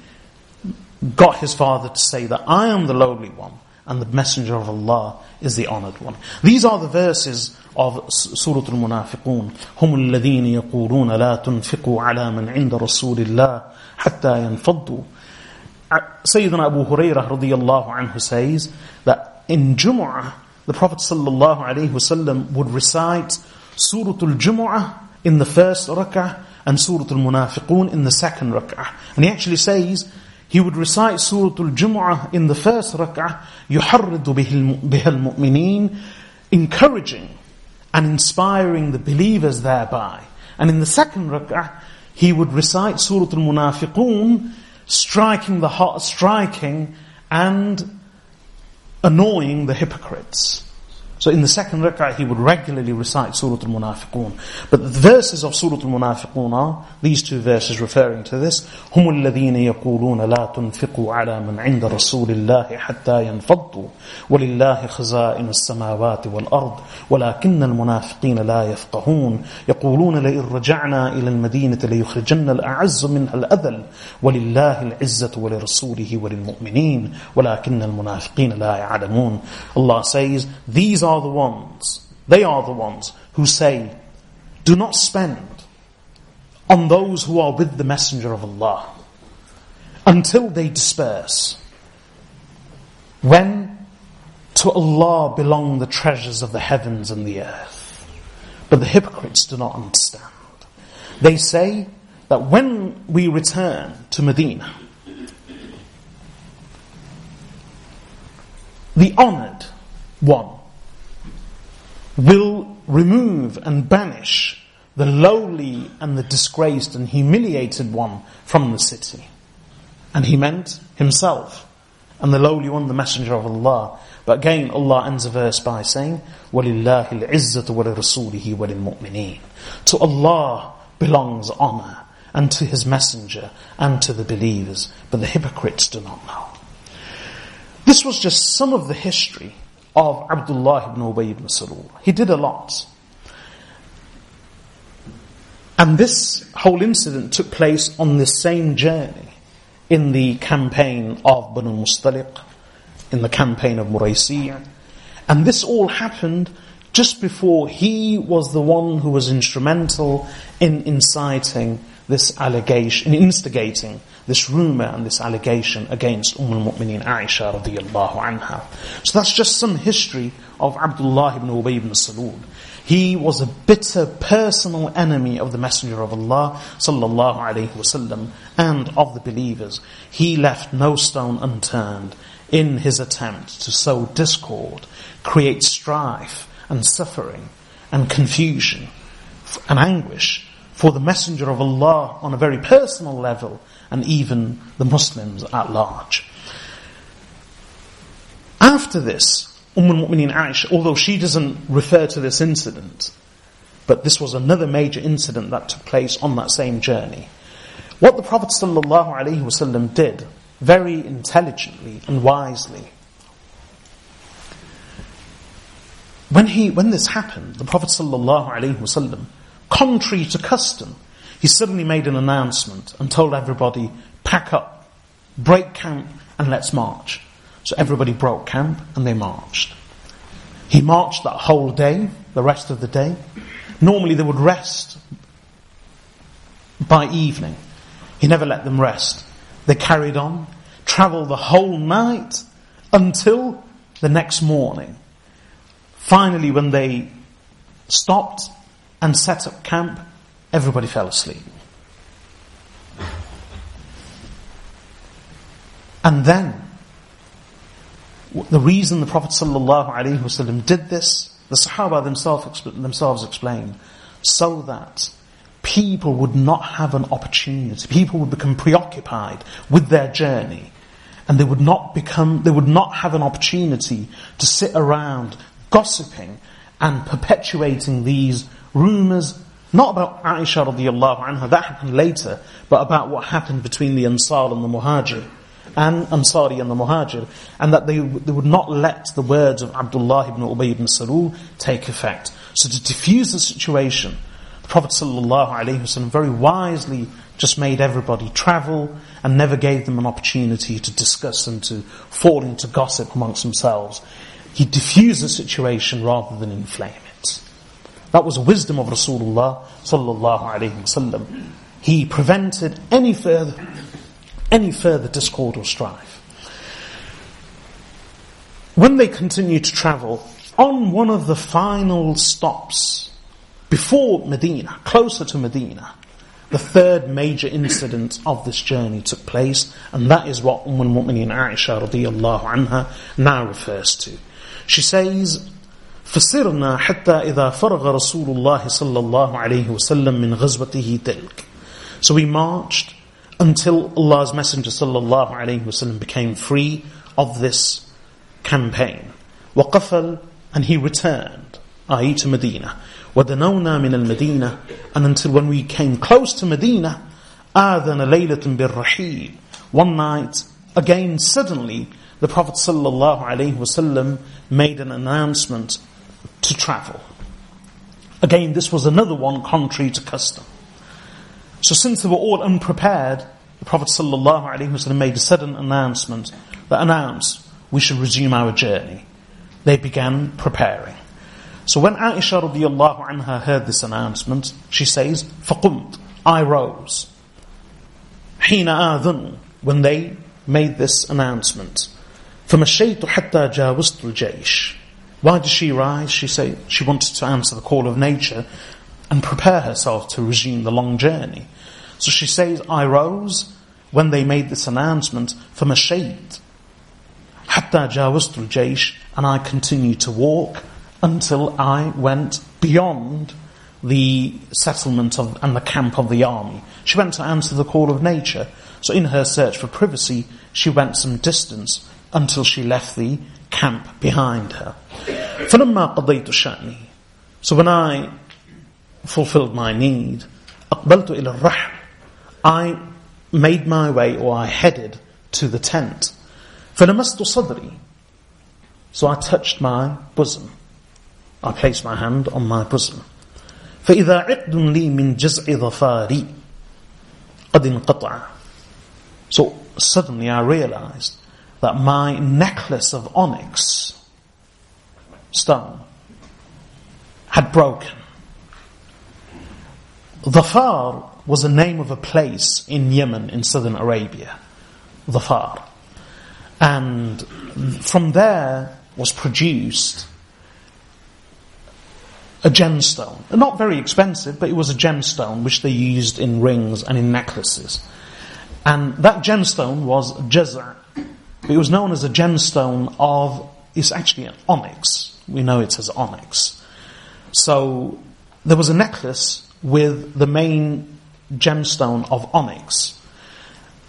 Speaker 1: got his father to say that I am the lowly one, and the Messenger of Allah is the honored one. These are the verses of Surah Al-Munafiqun. هم الذين يقولون لا تنفقوا على من عند رسول الله حتى ينفضوا. Uh, Sayyidina Abu Hurairah radiallahu anhu says that in Jumu'ah, the Prophet sallallahu alayhi wasallam would recite Suratul Jumu'ah in the first rak'ah and Suratul Munafiqun in the second rak'ah. And he actually says, he would recite Suratul Jumu'ah in the first rak'ah, يُحَرِّدُ بِهَا الْمُؤْمِنِينَ encouraging and inspiring the believers thereby. And in the second rak'ah, he would recite Surah Al-Munafiqun striking the heart, striking and annoying the hypocrites. So in the second rak'ah, he would regularly recite Surah Al-Munafiqun. But the verses of Surah Al-Munafiqun are these two verses referring to this. هم الذين يقولون لا تنفقوا على من عند رسول الله حتى ينفضوا ولله خزائن السماوات والأرض ولكن المنافقين لا يفقهون يقولون لئن رجعنا إلى المدينة ليخرجن الأعز منها الأذل ولله العزة ولرسوله وللمؤمنين ولكن المنافقين لا يعلمون Allah says, these are are the ones, they are the ones who say, do not spend on those who are with the Messenger of Allah until they disperse. When to Allah belong the treasures of the heavens and the earth. But the hypocrites do not understand. They say that when we return to Medina, the honored one will remove and banish the lowly and the disgraced and humiliated one from the city. And he meant himself and the lowly one, the messenger of Allah. But again, Allah ends the verse by saying, وَلِلَّهِ الْعِزَّةُ وَلِرَسُولِهِ وَلِلْمُؤْمِنِينَ To Allah belongs honor, and to His messenger, and to the believers. But the hypocrites do not know. This was just some of the history of Abdullah ibn Ubay ibn Salul. He did a lot. And this whole incident took place on the same journey in the campaign of Banu Mustaliq, in the campaign of Muraysiyah. And this all happened just before he was the one who was instrumental in inciting this allegation, in instigating this rumor and this allegation against Umm al-Mu'mineen Aisha radiallahu anha. So that's just some history of Abdullah ibn Ubay ibn Salul. He was a bitter personal enemy of the Messenger of Allah sallallahu alaihi wasallam and of the believers. He left no stone unturned in his attempt to sow discord, create strife and suffering and confusion and anguish for the Messenger of Allah on a very personal level and even the Muslims at large. After this, Umm al-Mu'mineen Aisha, although she doesn't refer to this incident, but this was another major incident that took place on that same journey. What the Prophet ﷺ did, very intelligently and wisely, when, he, when this happened, the Prophet ﷺ, contrary to custom, he suddenly made an announcement and told everybody, pack up, break camp, and let's march. So everybody broke camp and they marched. He marched that whole day, the rest of the day. Normally they would rest by evening. He never let them rest. They carried on, travelled the whole night until the next morning. Finally, when they stopped and set up camp, Everybody fell asleep. And then, the reason the Prophet ﷺ did this, the Sahaba themselves, themselves explained, so that people would not have an opportunity. People would become preoccupied with their journey. And they would not become, they would not have an opportunity to sit around gossiping and perpetuating these rumors not about Aisha radiallahu anha, that happened later, but about what happened between the Ansar and the Muhajir, and Ansari and the Muhajir, and that they, they would not let the words of Abdullah ibn Ubay ibn Salul take effect. So to diffuse the situation, the Prophet sallallahu alaihi wasallam very wisely just made everybody travel and never gave them an opportunity to discuss and to fall into gossip amongst themselves. He diffused the situation rather than inflame. That was wisdom of Rasulullah sallallahu alaihi wasallam. He prevented any further, any further discord or strife. When they continued to travel, on one of the final stops before Medina, closer to Medina, the third major incident of this journey took place, and that is what Umm al-Mu'mineen Aisha radiallahu anha now refers to. She says, فسرنا حتى إذا فرغ رسول الله صلى الله عليه وسلم من غزوته تلك. So we marched until Allah's Messenger صلى الله عليه وسلم became free of this campaign. وقفل and he returned, i.e. to Medina. ودنونا من المدينة and until when we came close to Medina, آذن ليلة بالرحيل. One night, again suddenly, the Prophet ﷺ made an announcement to travel. Again, this was another one contrary to custom. So, since they were all unprepared, the Prophet ﷺ made a sudden announcement that announced we should resume our journey. They began preparing. So, when Aisha radiallahu anha heard this announcement, she says, فَقُمْت I rose. حين آذنوا when they made this announcement. فمشيت حتى جاوزت الجيش why did she rise? She say she wanted to answer the call of nature and prepare herself to resume the long journey. So she says, I rose when they made this announcement from a shade. Hatta jawastul jaysh, and I continued to walk until I went beyond the settlement of, and the camp of the army. She went to answer the call of nature. So in her search for privacy, she went some distance until she left the camp behind her. So when I fulfilled my need, I made my way or I headed to the tent. So I touched my bosom. I placed my hand on my bosom. فإذا عقد لي من جزع ظفاري قد انقطع So suddenly I realized that my necklace of onyx stone had broken. Dhafar was the name of a place in Yemen, in southern Arabia. Dhafar. And from there was produced a gemstone. Not very expensive, but it was a gemstone which they used in rings and in necklaces. And that gemstone was jaz'a. It was known as a gemstone of, it's actually an onyx. We know it as onyx. So there was a necklace with the main gemstone of onyx.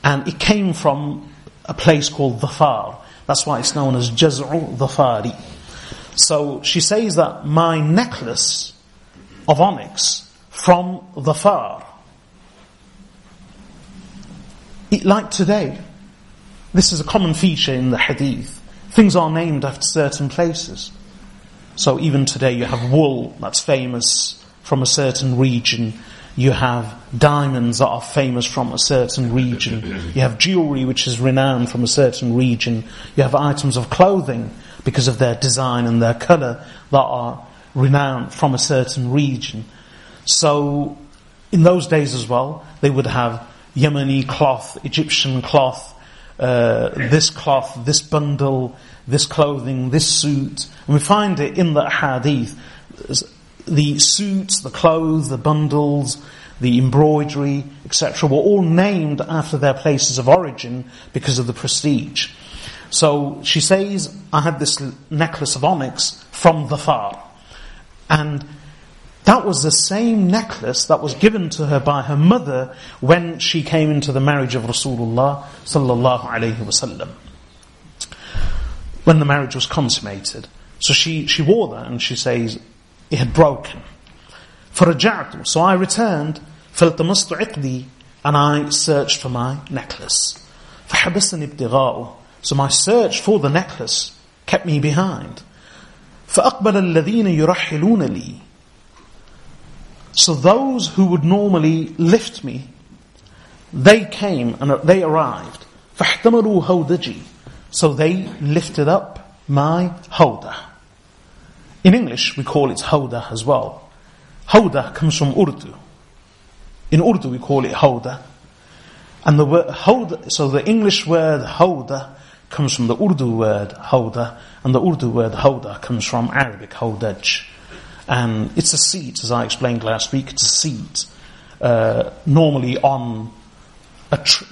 Speaker 1: And it came from a place called Dhafar. That's why it's known as Jaz'u Dhafari. So she says that my necklace of onyx from Dhafar, it, like today, this is a common feature in the hadith. Things are named after certain places. So even today you have wool that's famous from a certain region. You have diamonds that are famous from a certain region. You have jewelry which is renowned from a certain region. You have items of clothing because of their design and their color that are renowned from a certain region. So in those days as well, they would have Yemeni cloth, Egyptian cloth, uh, this cloth, this bundle, this clothing, this suit. And we find it in the hadith. The suits, the clothes, the bundles, the embroidery, etc., were all named after their places of origin because of the prestige. So she says, I had this necklace of onyx from Dhafar. And that was the same necklace that was given to her by her mother when she came into the marriage of Rasulullah sallallahu alaihi wasallam. When the marriage was consummated. So she, she wore that and she says, it had broken. فَرَجَعْتُ So I returned, فَالْتَمَسْتُ عِقْدِي And I searched for my necklace. فَحَبَسَنِ ابْتِغَاءُ So my search for the necklace kept me behind. فَأَقْبَلَ الَّذِينَ يُرَحِّلُونَ لِي so those who would normally lift me, they came and they arrived. هَوْدَجِي So they lifted up my howdah. In English, we call it howdah as well. Howdah comes from Urdu. In Urdu, we call it howdah. And the word howdah, so the English word howdah comes from the Urdu word howdah, and the Urdu word howdah comes from Arabic holdaj. And it's a seat, as I explained last week, it's a seat uh, normally on tr-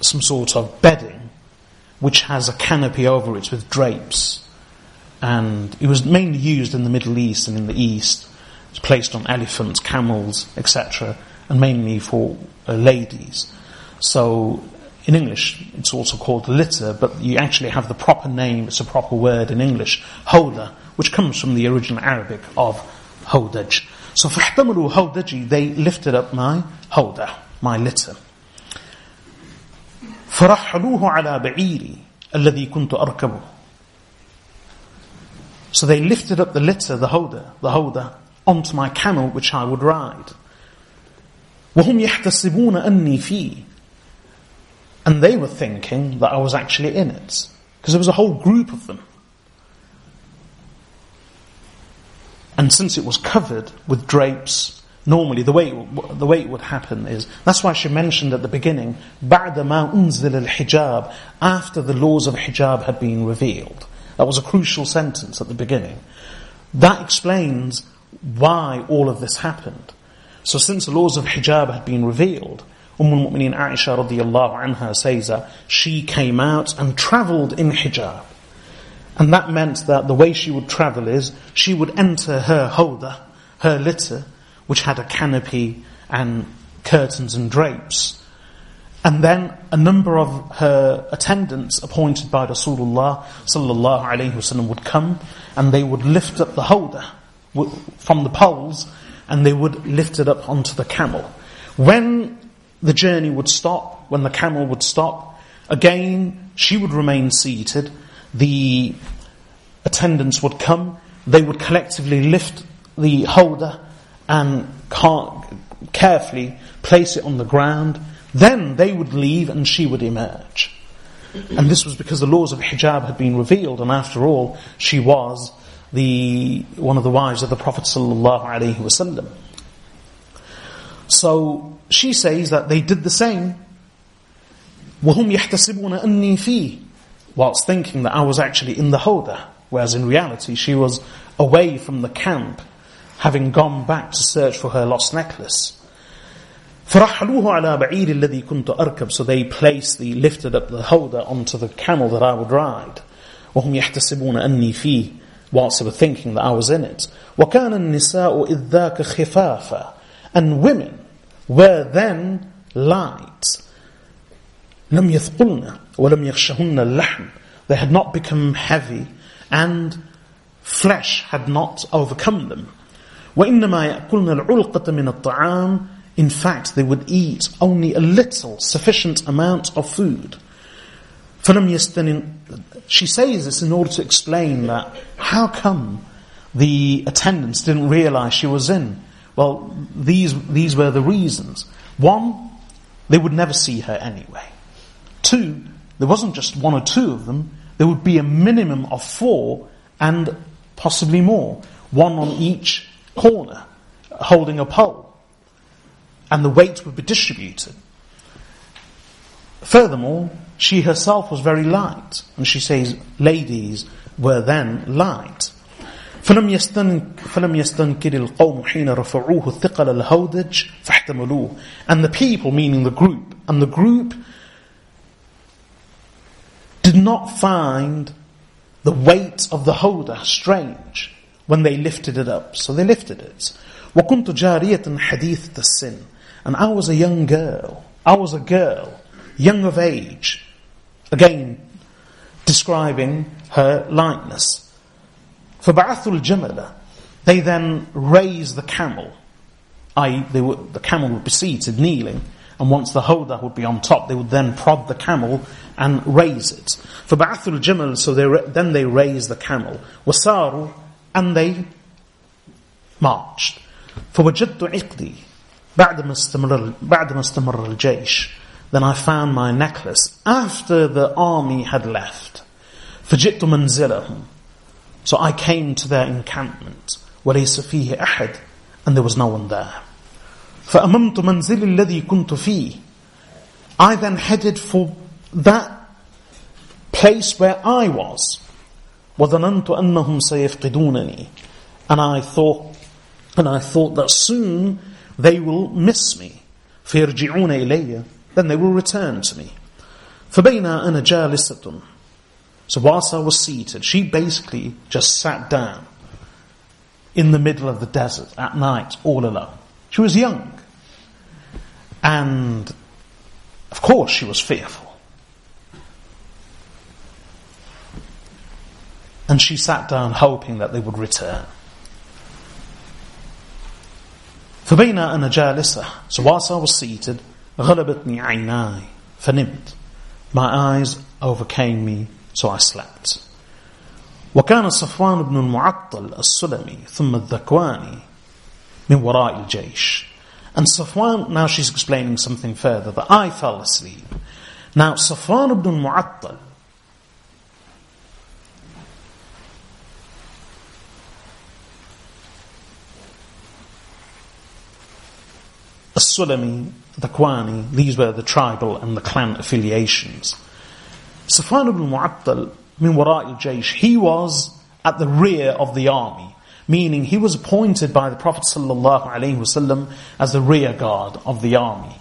Speaker 1: some sort of bedding which has a canopy over it with drapes. And it was mainly used in the Middle East and in the East. It's placed on elephants, camels, etc., and mainly for uh, ladies. So in English, it's also called litter, but you actually have the proper name, it's a proper word in English, howdah which comes from the original Arabic of hodaj. So فَاحْتَمَلُوا hodaji, they lifted up my hoda, my litter. فَرَحَّلُوهُ عَلَى بَعِيرِ الَّذِي كُنْتُ أَرْكَبُهُ So they lifted up the litter, the hoda, the hoda, onto my camel which I would ride. وَهُمْ يَحْتَسِبُونَ أَنِّي فِيهِ And they were thinking that I was actually in it. Because there was a whole group of them. And since it was covered with drapes, normally the way, the way it would happen is, that's why she mentioned at the beginning, بعد ما أنزل الحجاب, after the laws of hijab had been revealed. That was a crucial sentence at the beginning. That explains why all of this happened. So since the laws of hijab had been revealed, Umm al-Mu'mineen Aisha radiallahu anha says that she came out and travelled in hijab. And that meant that the way she would travel is she would enter her howdah, her litter, which had a canopy and curtains and drapes. And then a number of her attendants appointed by Rasulullah sallallahu alayhi wasallam would come and they would lift up the howdah from the poles and they would lift it up onto the camel. When the journey would stop, when the camel would stop, again she would remain seated the attendants would come, they would collectively lift the howdah and carefully place it on the ground. Then they would leave and she would emerge. And this was because the laws of hijab had been revealed, and after all, she was the one of the wives of the Prophet sallallahu So she says that they did the same. وهم يحتسبون أني فيه whilst thinking that I was actually in the howdah, whereas in reality she was away from the camp, having gone back to search for her lost necklace. فَرَحَّلُوهُ عَلَى بَعِيرِ الَّذِي كُنْتُ أَرْكَبُ So they placed the, lifted up the howdah onto the camel that I would ride. وَهُمْ يَحْتَسِبُونَ أَنِّي فِيهِ Whilst they were thinking that I was in it. وَكَانَ النِّسَاءُ إِذْ خِفَافًا And women were then light لم يثقلن ولم يخشهن اللحم. They had not become heavy and flesh had not overcome them. وإنما يأكلن العلقة من الطعام In fact, they would eat only a little, sufficient amount of food. فلم يستنن She says this in order to explain that how come the attendants didn't realize she was in? Well, these, these were the reasons. One, they would never see her anyway. Two, there wasn't just one or two of them, there would be a minimum of four and possibly more, one on each corner holding a pole. And the weight would be distributed. Furthermore, she herself was very light, and she says ladies were then light. and the people meaning the group and the group did not find the weight of the howdah strange when they lifted it up. So they lifted it. وَكُنْتُ جَارِيَةً حَدِيثَ السِّنِ And I was a young girl. I was a girl, young of age. Again, describing her likeness. فَبَعَثُوا الْجَمَلَ They then raised the camel, i.e. Were, the camel would be seated, kneeling, and once the howdah would be on top, they would then prod the camel and raise it. For Ba'athul jimal, so they, then they raised the camel. Wasaru, and they marched. For عقدي بعدما استمر بعدما استمر الجيش then I found my necklace after the army had left فجئت منزلهم so I came to their encampment وليس فيه أحد and there was no one there فأممت منزلي الذي كنت فيه I then headed for that place where I was وظننت أنهم سيفقدونني and I thought and I thought that soon they will miss me فيرجعون إلي then they will return to me فبين أنا جالسة so whilst I was seated she basically just sat down in the middle of the desert at night all alone she was young and of course she was fearful. And she sat down hoping that they would return. فبين أنا جالسة so whilst I was seated غلبتني عيناي فنمت my eyes overcame me so I slept وكان صفوان بن المعطل السلمي ثم الذكواني من وراء الجيش and Safwan, now she's explaining something further, that I fell asleep. Now, Safwan ibn Mu'attal, sulami the Kwani, these were the tribal and the clan affiliations. Safwan ibn Mu'attal, min wara'i al-jaysh, he was at the rear of the army meaning he was appointed by the Prophet ﷺ as the rear guard of the army.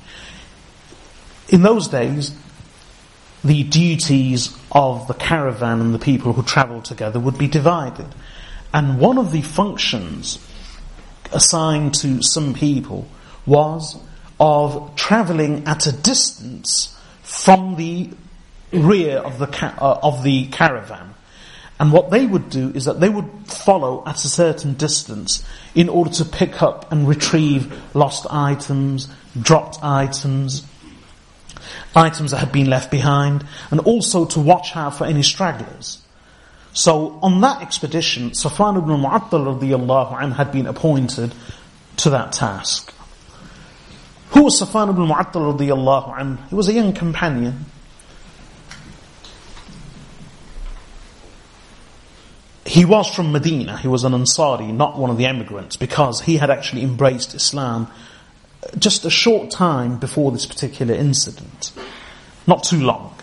Speaker 1: In those days, the duties of the caravan and the people who travelled together would be divided. And one of the functions assigned to some people was of travelling at a distance from the rear of the, ca- uh, of the caravan. And what they would do is that they would follow at a certain distance in order to pick up and retrieve lost items, dropped items, items that had been left behind, and also to watch out for any stragglers. So on that expedition, Safwan ibn Mu'attal radiallahu had been appointed to that task. Who was Safwan ibn Mu'attal radiallahu He was a young companion He was from Medina, he was an Ansari, not one of the emigrants, because he had actually embraced Islam just a short time before this particular incident, not too long.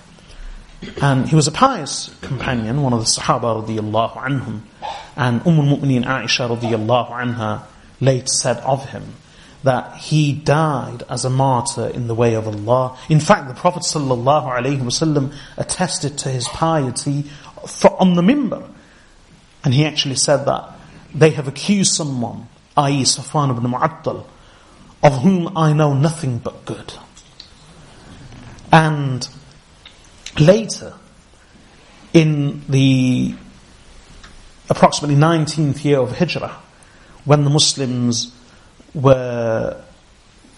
Speaker 1: And he was a pious companion, one of the Sahaba radiallahu anhum, and Umm al-Mu'mineen Aisha radiallahu anha later said of him that he died as a martyr in the way of Allah. In fact, the Prophet sallallahu attested to his piety on the mimbar and he actually said that they have accused someone, i.e. Safwan ibn Mu'attal, of whom I know nothing but good. And later, in the approximately 19th year of Hijrah, when the Muslims were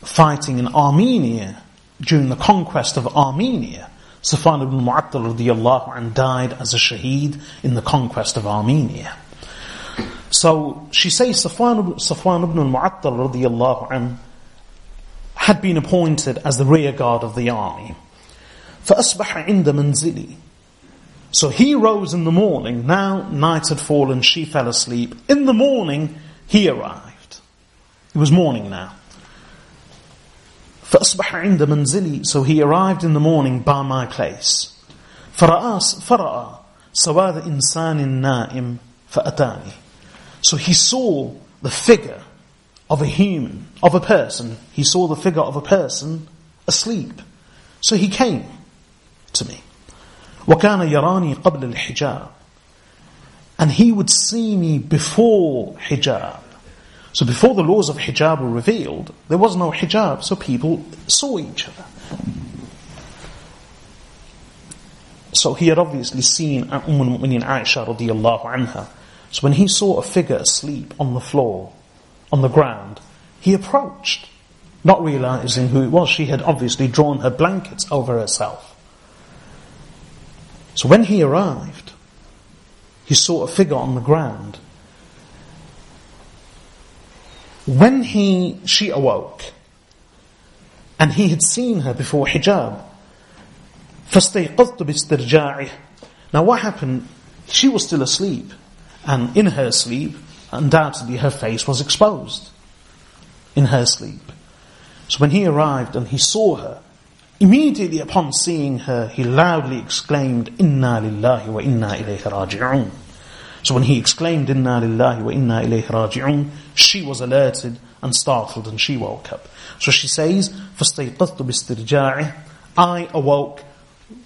Speaker 1: fighting in Armenia during the conquest of Armenia, Safwan ibn Mu'attal radiallahu and died as a shaheed in the conquest of Armenia. So she says Safwan, ibn al-Mu'attal radiallahu anh had been appointed as the rear guard of the army. فَأَصْبَحَ عِنْدَ مَنْزِلِي So he rose in the morning, now night had fallen, she fell asleep. In the morning, he arrived. It was morning now. فأصبح عند منزلي So he arrived in the morning by my place فرأى, فرأى سواد إنسان نائم فأتاني So he saw the figure of a human, of a person. He saw the figure of a person asleep. So he came to me. وَكَانَ يَرَانِي قَبْلَ الْحِجَابِ And he would see me before hijab. So before the laws of hijab were revealed, there was no hijab, so people saw each other. So he had obviously seen Umm al-Mu'minin Aisha radiallahu anha. So when he saw a figure asleep on the floor, on the ground, he approached, not realizing who it was. She had obviously drawn her blankets over herself. So when he arrived, he saw a figure on the ground when he, she awoke, and he had seen her before hijab, فَاسْتَيْقَظْتُ بِاسْتِرْجَاعِهِ Now what happened? She was still asleep, and in her sleep, undoubtedly her face was exposed. In her sleep. So when he arrived and he saw her, immediately upon seeing her, he loudly exclaimed, Inna lillahi wa inna ilayhi raji'un. So when he exclaimed, Inna lillahi wa inna ilayhi raji'un, she was alerted and startled and she woke up. So she says, فَاسْتَيْقَظْتُ بِاسْتِرْجَاعِهِ I awoke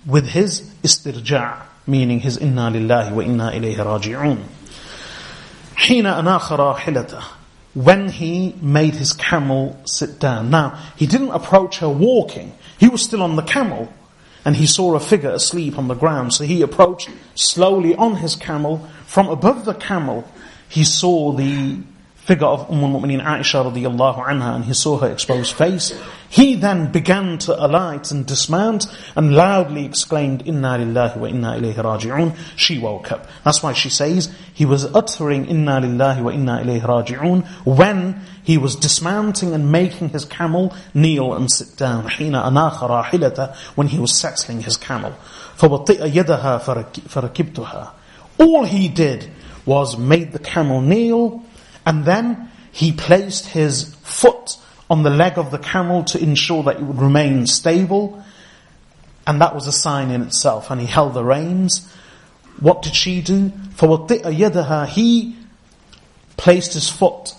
Speaker 1: with his istirja' meaning his inna lillahi wa inna ilayhi raji'un. حين أناخ راحلته when he made his camel sit down. Now, he didn't approach her walking. He was still on the camel and he saw a figure asleep on the ground. So he approached slowly on his camel from above the camel, he saw the figure of Umm al-Mu'mineen Aisha radiallahu anha and he saw her exposed face. He then began to alight and dismount and loudly exclaimed, Inna lillahi wa inna ilayhi raji'un. She woke up. That's why she says, he was uttering Inna lillahi wa inna ilayhi raji'un when he was dismounting and making his camel kneel and sit down. Hina anakhara hilata when he was settling his camel. فَوَطِئَ يَدَهَا فَرَكِبْتُهَا all he did was made the camel kneel and then he placed his foot on the leg of the camel to ensure that it would remain stable. And that was a sign in itself. And he held the reins. What did she do? فَوَطِئَ يَدَهَا He placed his foot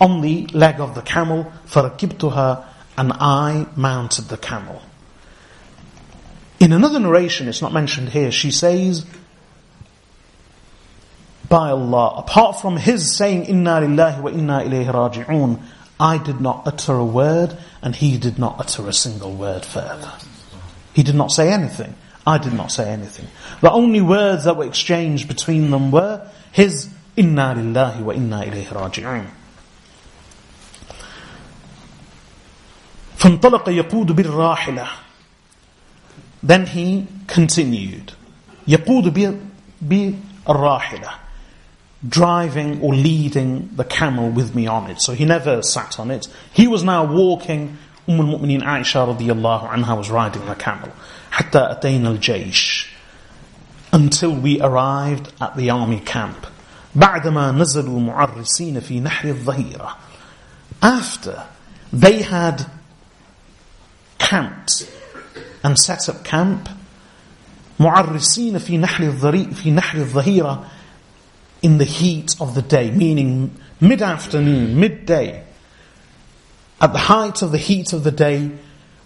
Speaker 1: on the leg of the camel. her, And I mounted the camel. In another narration, it's not mentioned here, she says, by Allah, apart from his saying, Inna lillahi wa inna ilayhi raji'un, I did not utter a word and he did not utter a single word further. He did not say anything. I did not say anything. The only words that were exchanged between them were his Inna lillahi wa inna ilayhi raji'un. فانطلق يقود بالراحلة Then he continued. يقود بالراحلة driving or leading the camel with me on it. So he never sat on it. He was now walking. Umm al-Mu'mineen Aisha radiallahu anha was riding the camel. Hatta atayn al-Jaish Until we arrived at the army camp. بعدما نزلوا معرسين في نحر الظهيرة After they had camped and set up camp معرسين في نحر الظهيرة in the heat of the day, meaning mid afternoon, midday, at the height of the heat of the day,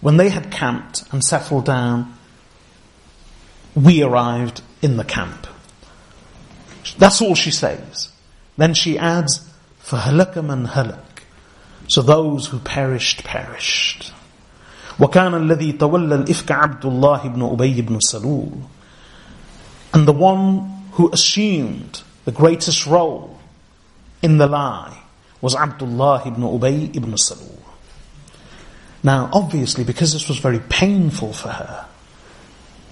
Speaker 1: when they had camped and settled down, we arrived in the camp. That's all she says. Then she adds, for فَهَلَكَ and هَلَكَ So those who perished, perished. وكان الذي تولى الإفك عبد الله بن أبي بن سلول and the one who assumed the greatest role in the lie was Abdullah ibn Ubay ibn Salul. Now, obviously, because this was very painful for her,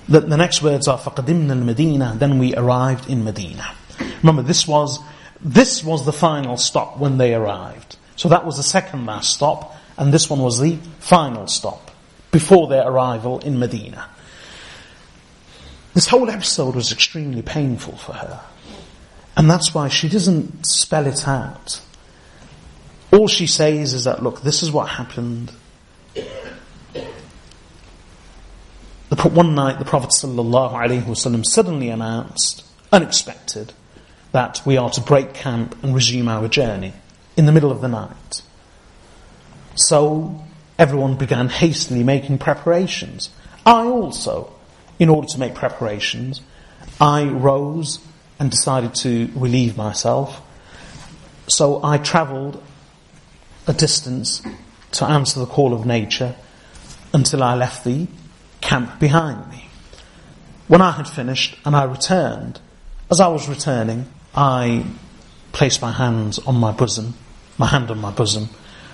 Speaker 1: that the next words are فَقَدِمْنَا Medina, Then we arrived in Medina. Remember, this was, this was the final stop when they arrived. So that was the second last stop, and this one was the final stop before their arrival in Medina. This whole episode was extremely painful for her. And that's why she doesn't spell it out. All she says is that, look, this is what happened. one night, the Prophet ﷺ suddenly announced, unexpected, that we are to break camp and resume our journey in the middle of the night. So everyone began hastily making preparations. I also, in order to make preparations, I rose and decided to relieve myself. So I travelled a distance to answer the call of nature until I left the camp behind me. When I had finished and I returned, as I was returning, I placed my hands on my bosom, my hand on my bosom,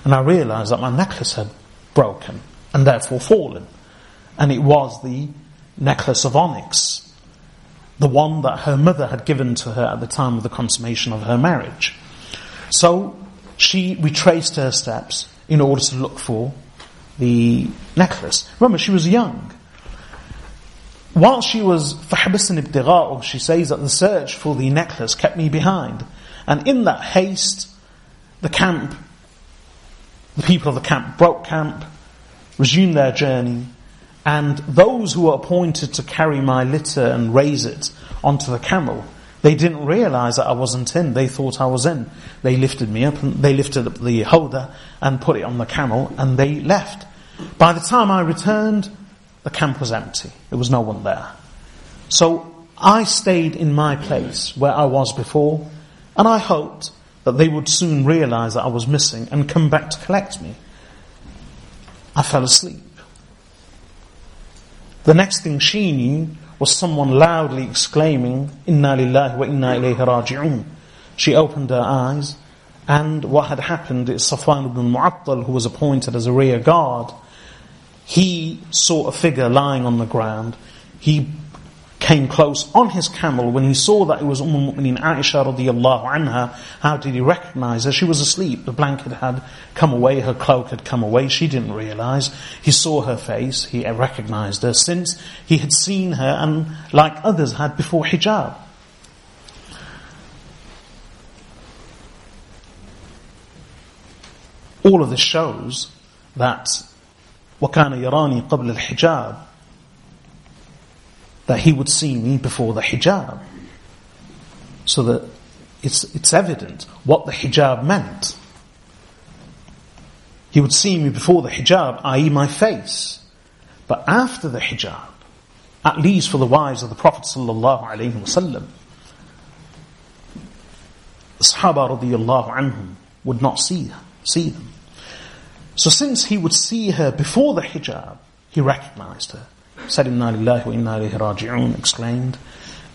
Speaker 1: and I realized that my necklace had broken and therefore fallen. And it was the necklace of onyx the one that her mother had given to her at the time of the consummation of her marriage. So she retraced her steps in order to look for the necklace. Remember, she was young. While she was فَحْبَسَنِ ابْتِغَاءُ she says that the search for the necklace kept me behind. And in that haste, the camp, the people of the camp broke camp, resumed their journey, and those who were appointed to carry my litter and raise it onto the camel, they didn't realize that I wasn't in. They thought I was in. They lifted me up and they lifted up the howdah and put it on the camel and they left. By the time I returned, the camp was empty. There was no one there. So I stayed in my place where I was before and I hoped that they would soon realize that I was missing and come back to collect me. I fell asleep. The next thing she knew was someone loudly exclaiming, Inna lillahi wa inna ilayhi raji'un. She opened her eyes, and what had happened is Safwan ibn Mu'attal, who was appointed as a rear guard, he saw a figure lying on the ground. He came close on his camel when he saw that it was Umm al-Mu'mineen Aisha radiallahu anha. How did he recognize her? She was asleep. The blanket had come away. Her cloak had come away. She didn't realize. He saw her face. He recognized her since he had seen her and like others had before hijab. All of this shows that وَكَانَ يَرَانِي قَبْلَ الْحِجَابِ that he would see me before the hijab. So that it's, it's evident what the hijab meant. He would see me before the hijab, i.e. my face. But after the hijab, at least for the wives of the Prophet sallallahu alaihi wasallam, Sahaba radiyallahu anhum would not see her, see them. So since he would see her before the hijab, he recognized her said inna lillahi wa inna ilayhi raji'un exclaimed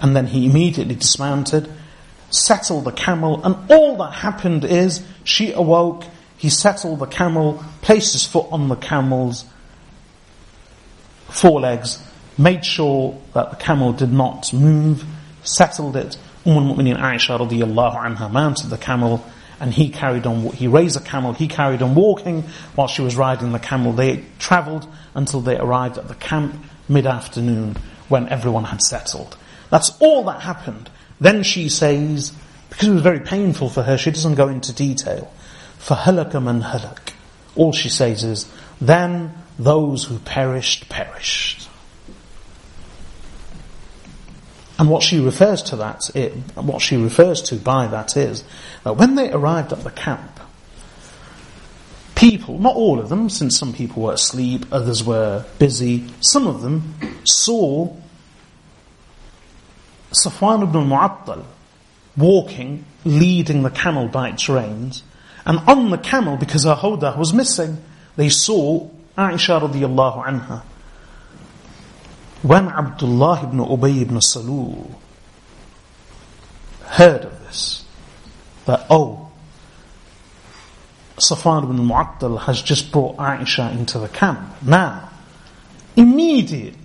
Speaker 1: and then he immediately dismounted settled the camel and all that happened is she awoke he settled the camel placed his foot on the camel's forelegs made sure that the camel did not move settled it Umm al-Mu'mineen Aisha radiyallahu anha mounted the camel and he carried on, he raised a camel, he carried on walking while she was riding the camel. They travelled until they arrived at the camp mid-afternoon when everyone had settled. That's all that happened. Then she says, because it was very painful for her, she doesn't go into detail. For فَهَلَكَ and Hulak, All she says is, then those who perished, perished. And what she refers to that, it, what she refers to by that is that when they arrived at the camp, people, not all of them, since some people were asleep, others were busy, some of them saw Safwan ibn Mu'attal walking, leading the camel by its reins, and on the camel, because her howdah was missing, they saw Aisha radiallahu anha. When Abdullah ibn Ubay ibn Salul heard of this, that, oh, Safwan ibn Mu'attal has just brought Aisha into the camp. Now, immediately,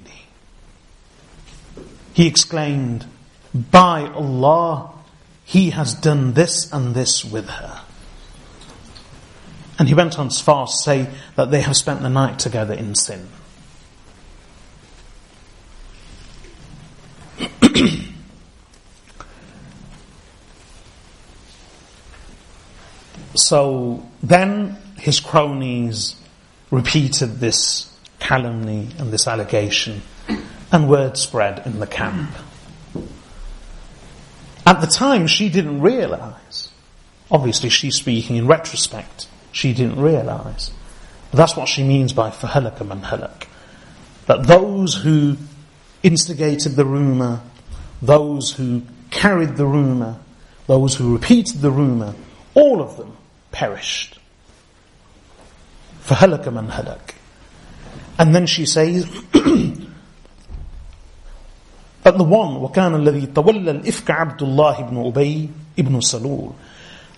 Speaker 1: he exclaimed, By Allah, he has done this and this with her. And he went on as far to say that they have spent the night together in sin. so then his cronies repeated this calumny and this allegation, and word spread in the camp. At the time, she didn't realize. Obviously, she's speaking in retrospect. She didn't realize. But that's what she means by and manhalak. That those who instigated the rumor, those who carried the rumor, those who repeated the rumor, all of them perished. فَهَلَكَ مَنْ هَلَكَ And then she says, But the one, وَكَانَ الَّذِي تَوَلَّى الْإِفْكَ عَبْدُ اللَّهِ ibn Ubay ibn Salul,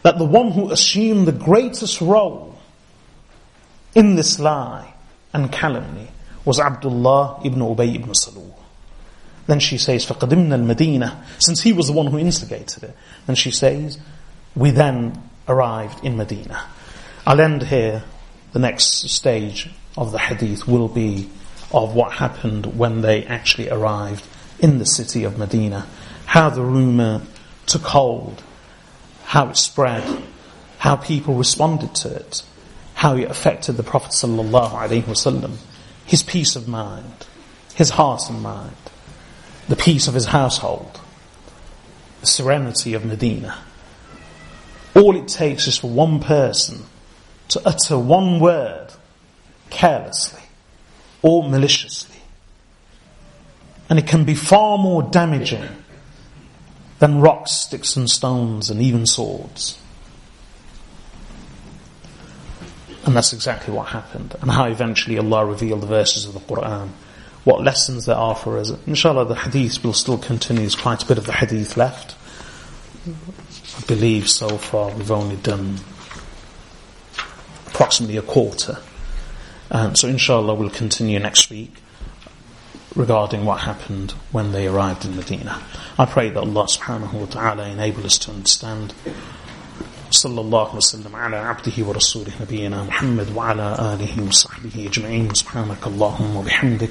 Speaker 1: that the one who assumed the greatest role in this lie and calumny was Abdullah ibn Ubay ibn Salul. Then she says, فَقَدِمْنَا الْمَدِينَةِ Since he was the one who instigated it. Then she says, we then arrived in Medina. I'll end here. The next stage of the hadith will be of what happened when they actually arrived in the city of Medina. How the rumor took hold. How it spread. How people responded to it. How it affected the Prophet sallallahu alaihi wasallam. His peace of mind. His heart and mind the peace of his household, the serenity of Medina. All it takes is for one person to utter one word carelessly or maliciously. And it can be far more damaging than rocks, sticks, and stones, and even swords. And that's exactly what happened, and how eventually Allah revealed the verses of the Quran what lessons there are for us. Inshallah, the hadith will still continue. There's quite a bit of the hadith left. I believe so far we've only done approximately a quarter. Um, so inshallah we'll continue next week regarding what happened when they arrived in Medina. I pray that Allah subhanahu wa ta'ala enable us to understand صلى الله وسلم على عبده ورسوله نبينا محمد وعلى آله وصحبه أجمعين
Speaker 2: سبحانك اللهم وبحمدك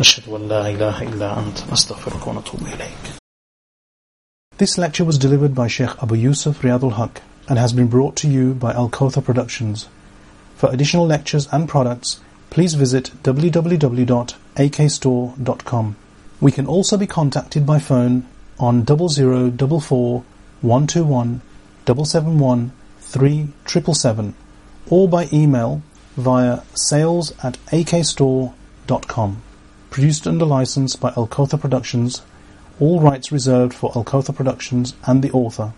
Speaker 2: نشهد أن لا إله إلا أنت نستغفرك ونتوب إليك This lecture was delivered by Sheikh Abu Yusuf Riyadul Haq and has been brought to you by Al-Kauthar Productions. For additional lectures and products, please visit www.akstore.com. We can also be contacted by phone on 0044 771 3777 or by email via sales at akstore.com. Produced under license by Al-Kauthar Productions, all rights reserved for Al-Kauthar Productions and the author.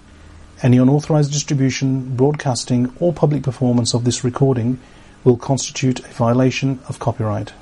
Speaker 2: Any unauthorized distribution, broadcasting, or public performance of this recording will constitute a violation of copyright.